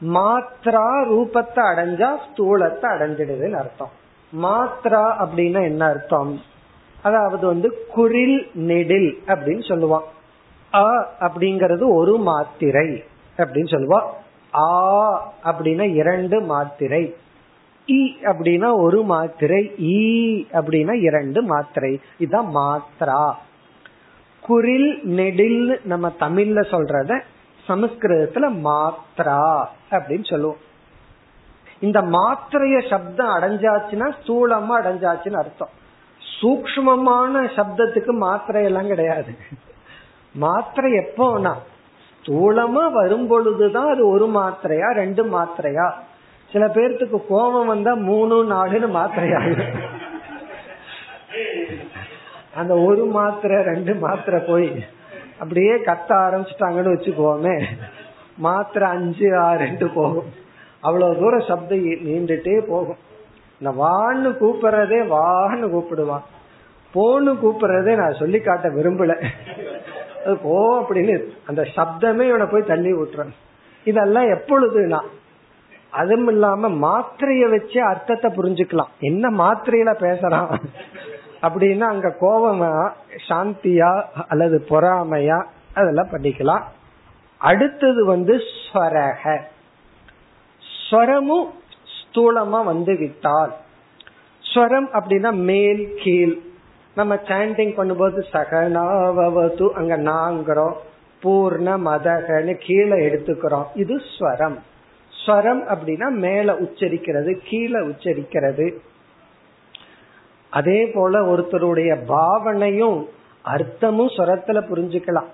மாத்ரா ரூபத்தை அடைஞ்சா ஸ்தூலத்தை அடைஞ்சிடுதுன்னு அர்த்தம். மாத்ரா அப்படின்னா என்ன அர்த்தம்? அதாவது வந்து குரில் நெடில் அப்படின்னு சொல்லுவான். அ அப்படிங்கறது ஒரு மாத்திரை அப்படின்னு சொல்லுவா. ஆ அப்படின்னா இரண்டு மாத்திரை. இ அப்படின்னா ஒரு மாத்திரை ஈ அப்படின்னா இரண்டு மாத்திரை. இதுதான் மாத்ரா. குரில் நெடில் நம்ம தமிழ்ல சொல்றத சமஸ்கிருதத்துல மாத்ரா அப்படின்னு சொல்லுவோம். இந்த மாத்திரைய சப்தம் அடைஞ்சாச்சுன்னா ஸ்தூலமா அடைஞ்சாச்சுன்னு அர்த்தம். சூக்மமான சப்தத்துக்கு மாத்திரை எல்லாம் கிடையாது. மாத்திரை எப்போனா ஸ்தூலமா வரும் பொழுதுதான் அது ஒரு மாத்திரையா ரெண்டு மாத்திரையா? சில பேர்த்துக்கு கோபம் வந்தா மூணு நாலுன்னு மாத்திரையா அந்த ஒரு மாத்திரை ரெண்டு மாத்திரை போய் அப்படியே கத்த ஆரம்பிச்சிட்டாங்கன்னு வச்சுக்கோமே. மாத்திரை அஞ்சு ஆறு ரெண்டு போகும். அவ்வளவு தூரம் சப்தம் நீண்டுட்டே போகும். இந்த வான்னு கூப்பிடுறதே வான்னு கூப்பிடுவான். போன்னு கூப்பிடுறதே நான் சொல்லி காட்ட விரும்பல. அது போ அப்படின்னு அந்த சப்தமே இவனை போய் தள்ளி விட்டுறேன் இதெல்லாம் எப்பொழுதுனா அதுவும் இல்லாம மாத்திரைய வச்சு அர்த்தத்தை புரிஞ்சுக்கலாம். என்ன மாத்திரையில பேசுறான்? அப்படின்னா அங்க கோபமா சாந்தியா அல்லது பொறாமையா அதெல்லாம் பண்ணிக்கலாம். அடுத்தது வந்து ஸ்வரக. ஸ்வரமும் ஸ்தூலமா வந்து விட்டால். ஸ்வரம் அப்படின்னா மேல் கீழ். நம்ம சாண்டிங் பண்ணும்போது சகனாவது அங்க நாங்கிறோம் பூர்ண மதகன்னு கீழே எடுத்துக்கிறோம். இது ஸ்வரம். ஸ்வரம் அப்படின்னா மேல உச்சரிக்கிறது கீழே உச்சரிக்கிறது. அதே போல ஒருத்தருடைய பாவனையும் அர்த்தமும் ஸ்வரத்துல புரிஞ்சுக்கலாம்.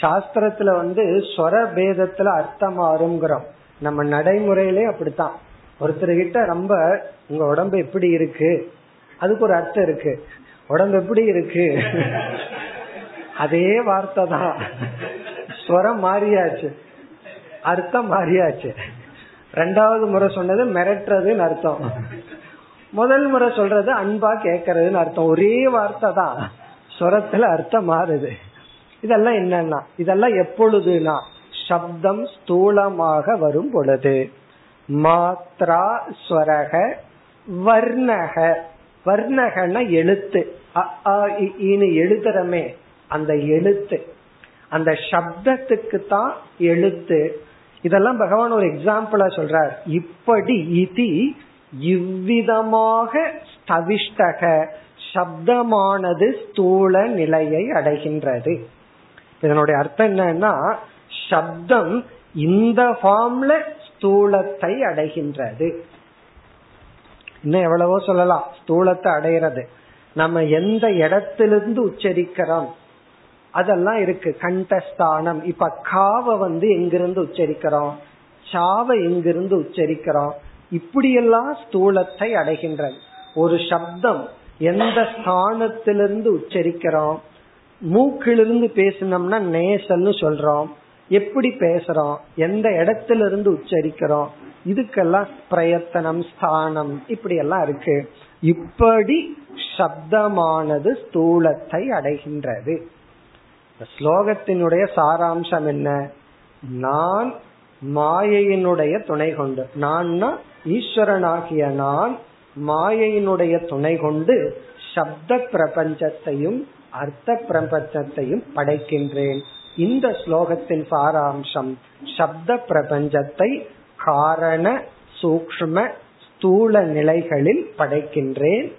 சாஸ்திரத்துல வந்து ஸ்வர பேதத்துல அர்த்தம் மாறுங்கிறோம் நம்ம நடைமுறையிலே அப்படித்தான். ஒருத்தர்கிட்ட ரொம்ப உங்க உடம்பு எப்படி இருக்கு? அதுக்கு ஒரு அர்த்தம் இருக்கு. உடம்பு எப்படி இருக்கு? அதே வார்த்தை தான். ஸ்வரம் மாறியாச்சு. அர்த்தம் மாறியாச்சு. ரெண்டாவது முறை சொன்னது மிரட்டுறதுன்னு அர்த்தம். முதல் முறை சொல்றது அன்பா கேக்குறதுன்னு அர்த்தம். ஒரே வார்த்தை தான். ஸ்வரத்துல அர்த்தம் மாறுது. இதெல்லாம் என்னன்னா இதெல்லாம் எப்பொழுதுனா சப்தம் ஸ்தூலமாக வரும் பொழுது. மாத்ரா ஸ்வரக வர்ணக. வர்ணகன எழுத்து. எழுதுறமே. அந்த எழுத்து. அந்த சப்தத்துக்கு தான் எழுத்து. இதெல்லாம் பகவான் ஒரு எக்ஸாம்பிளா சொல்றார். இப்படி இது இவ்விதமாக ஸ்தவிஷ்டக சப்தமானது ஸ்தூல நிலையை அடைகின்றது. இதனுடைய அர்த்தம் என்னன்னா சப்தம் இந்த ஃபார்ம்ல ஸ்தூலத்தை அடைகின்றது. இன்னும் எவ்வளவோ சொல்லலாம். ஸ்தூலத்தை அடைகிறது நம்ம எந்த இடத்திலிருந்து உச்சரிக்கிறோம்? அதெல்லாம் இருக்கு. கண்டஸ்தானம். இப்ப காவை வந்து எங்கிருந்து உச்சரிக்கிறோம்? சாவை எங்கிருந்து உச்சரிக்கிறோம்? இப்படியெல்லாம் ஸ்தூலத்தை அடைகின்றது. ஒரு சப்தம் எந்த ஸ்தானத்திலிருந்து உச்சரிக்கிறோம்? மூக்கிலிருந்து பேசினோம்னா நேசல்னு சொல்றோம். எப்படி பேசுறோம்? எந்த இடத்துல இருந்து உச்சரிக்கிறோம்? இதுக்கெல்லாம் பிரயத்தனம் ஸ்தானம் இப்படி எல்லாம் இருக்கு. இப்படி சப்தமானது ஸ்தூலத்தை அடைகின்றது. ஸ்லோகத்தினுடைய சாராம்சம் என்ன? நான் மாயையினுடைய துணை கொண்டு நான்னா ஈஸ்வரனாகிய நான் மாயையினுடைய துணை கொண்டு சப்த பிரபஞ்சத்தையும் அர்த்த பிரபஞ்சத்தையும் படைக்கின்றேன். இந்த ஸ்லோகத்தின் சாராம்சம் சப்த பிரபஞ்சத்தை காரண சூக்ம ஸ்தூல நிலைகளில் படைக்கின்றேன்.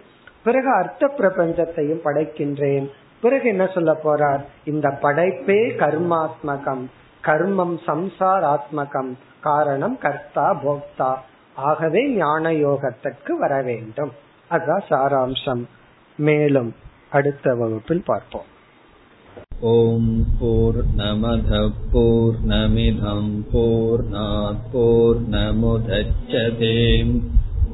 பிறகு அர்த்த பிரபஞ்சத்தையும் படைக்கின்றேன். பிறகு என்ன சொல்ல போறார்? இந்த படைப்பே கர்மாத்மகம். கர்மம் சம்சாராத்மகம். காரணம் கர்த்தா போக்தா. ஆகவே ஞான யோகத்திற்கு வர வேண்டும். அதான் சாராம்சம். மேலும் அடுத்த வகுப்பில் பார்ப்போம். ஓம் போர் நமத போர் நமிதம் போர் நமுதச்சதேம்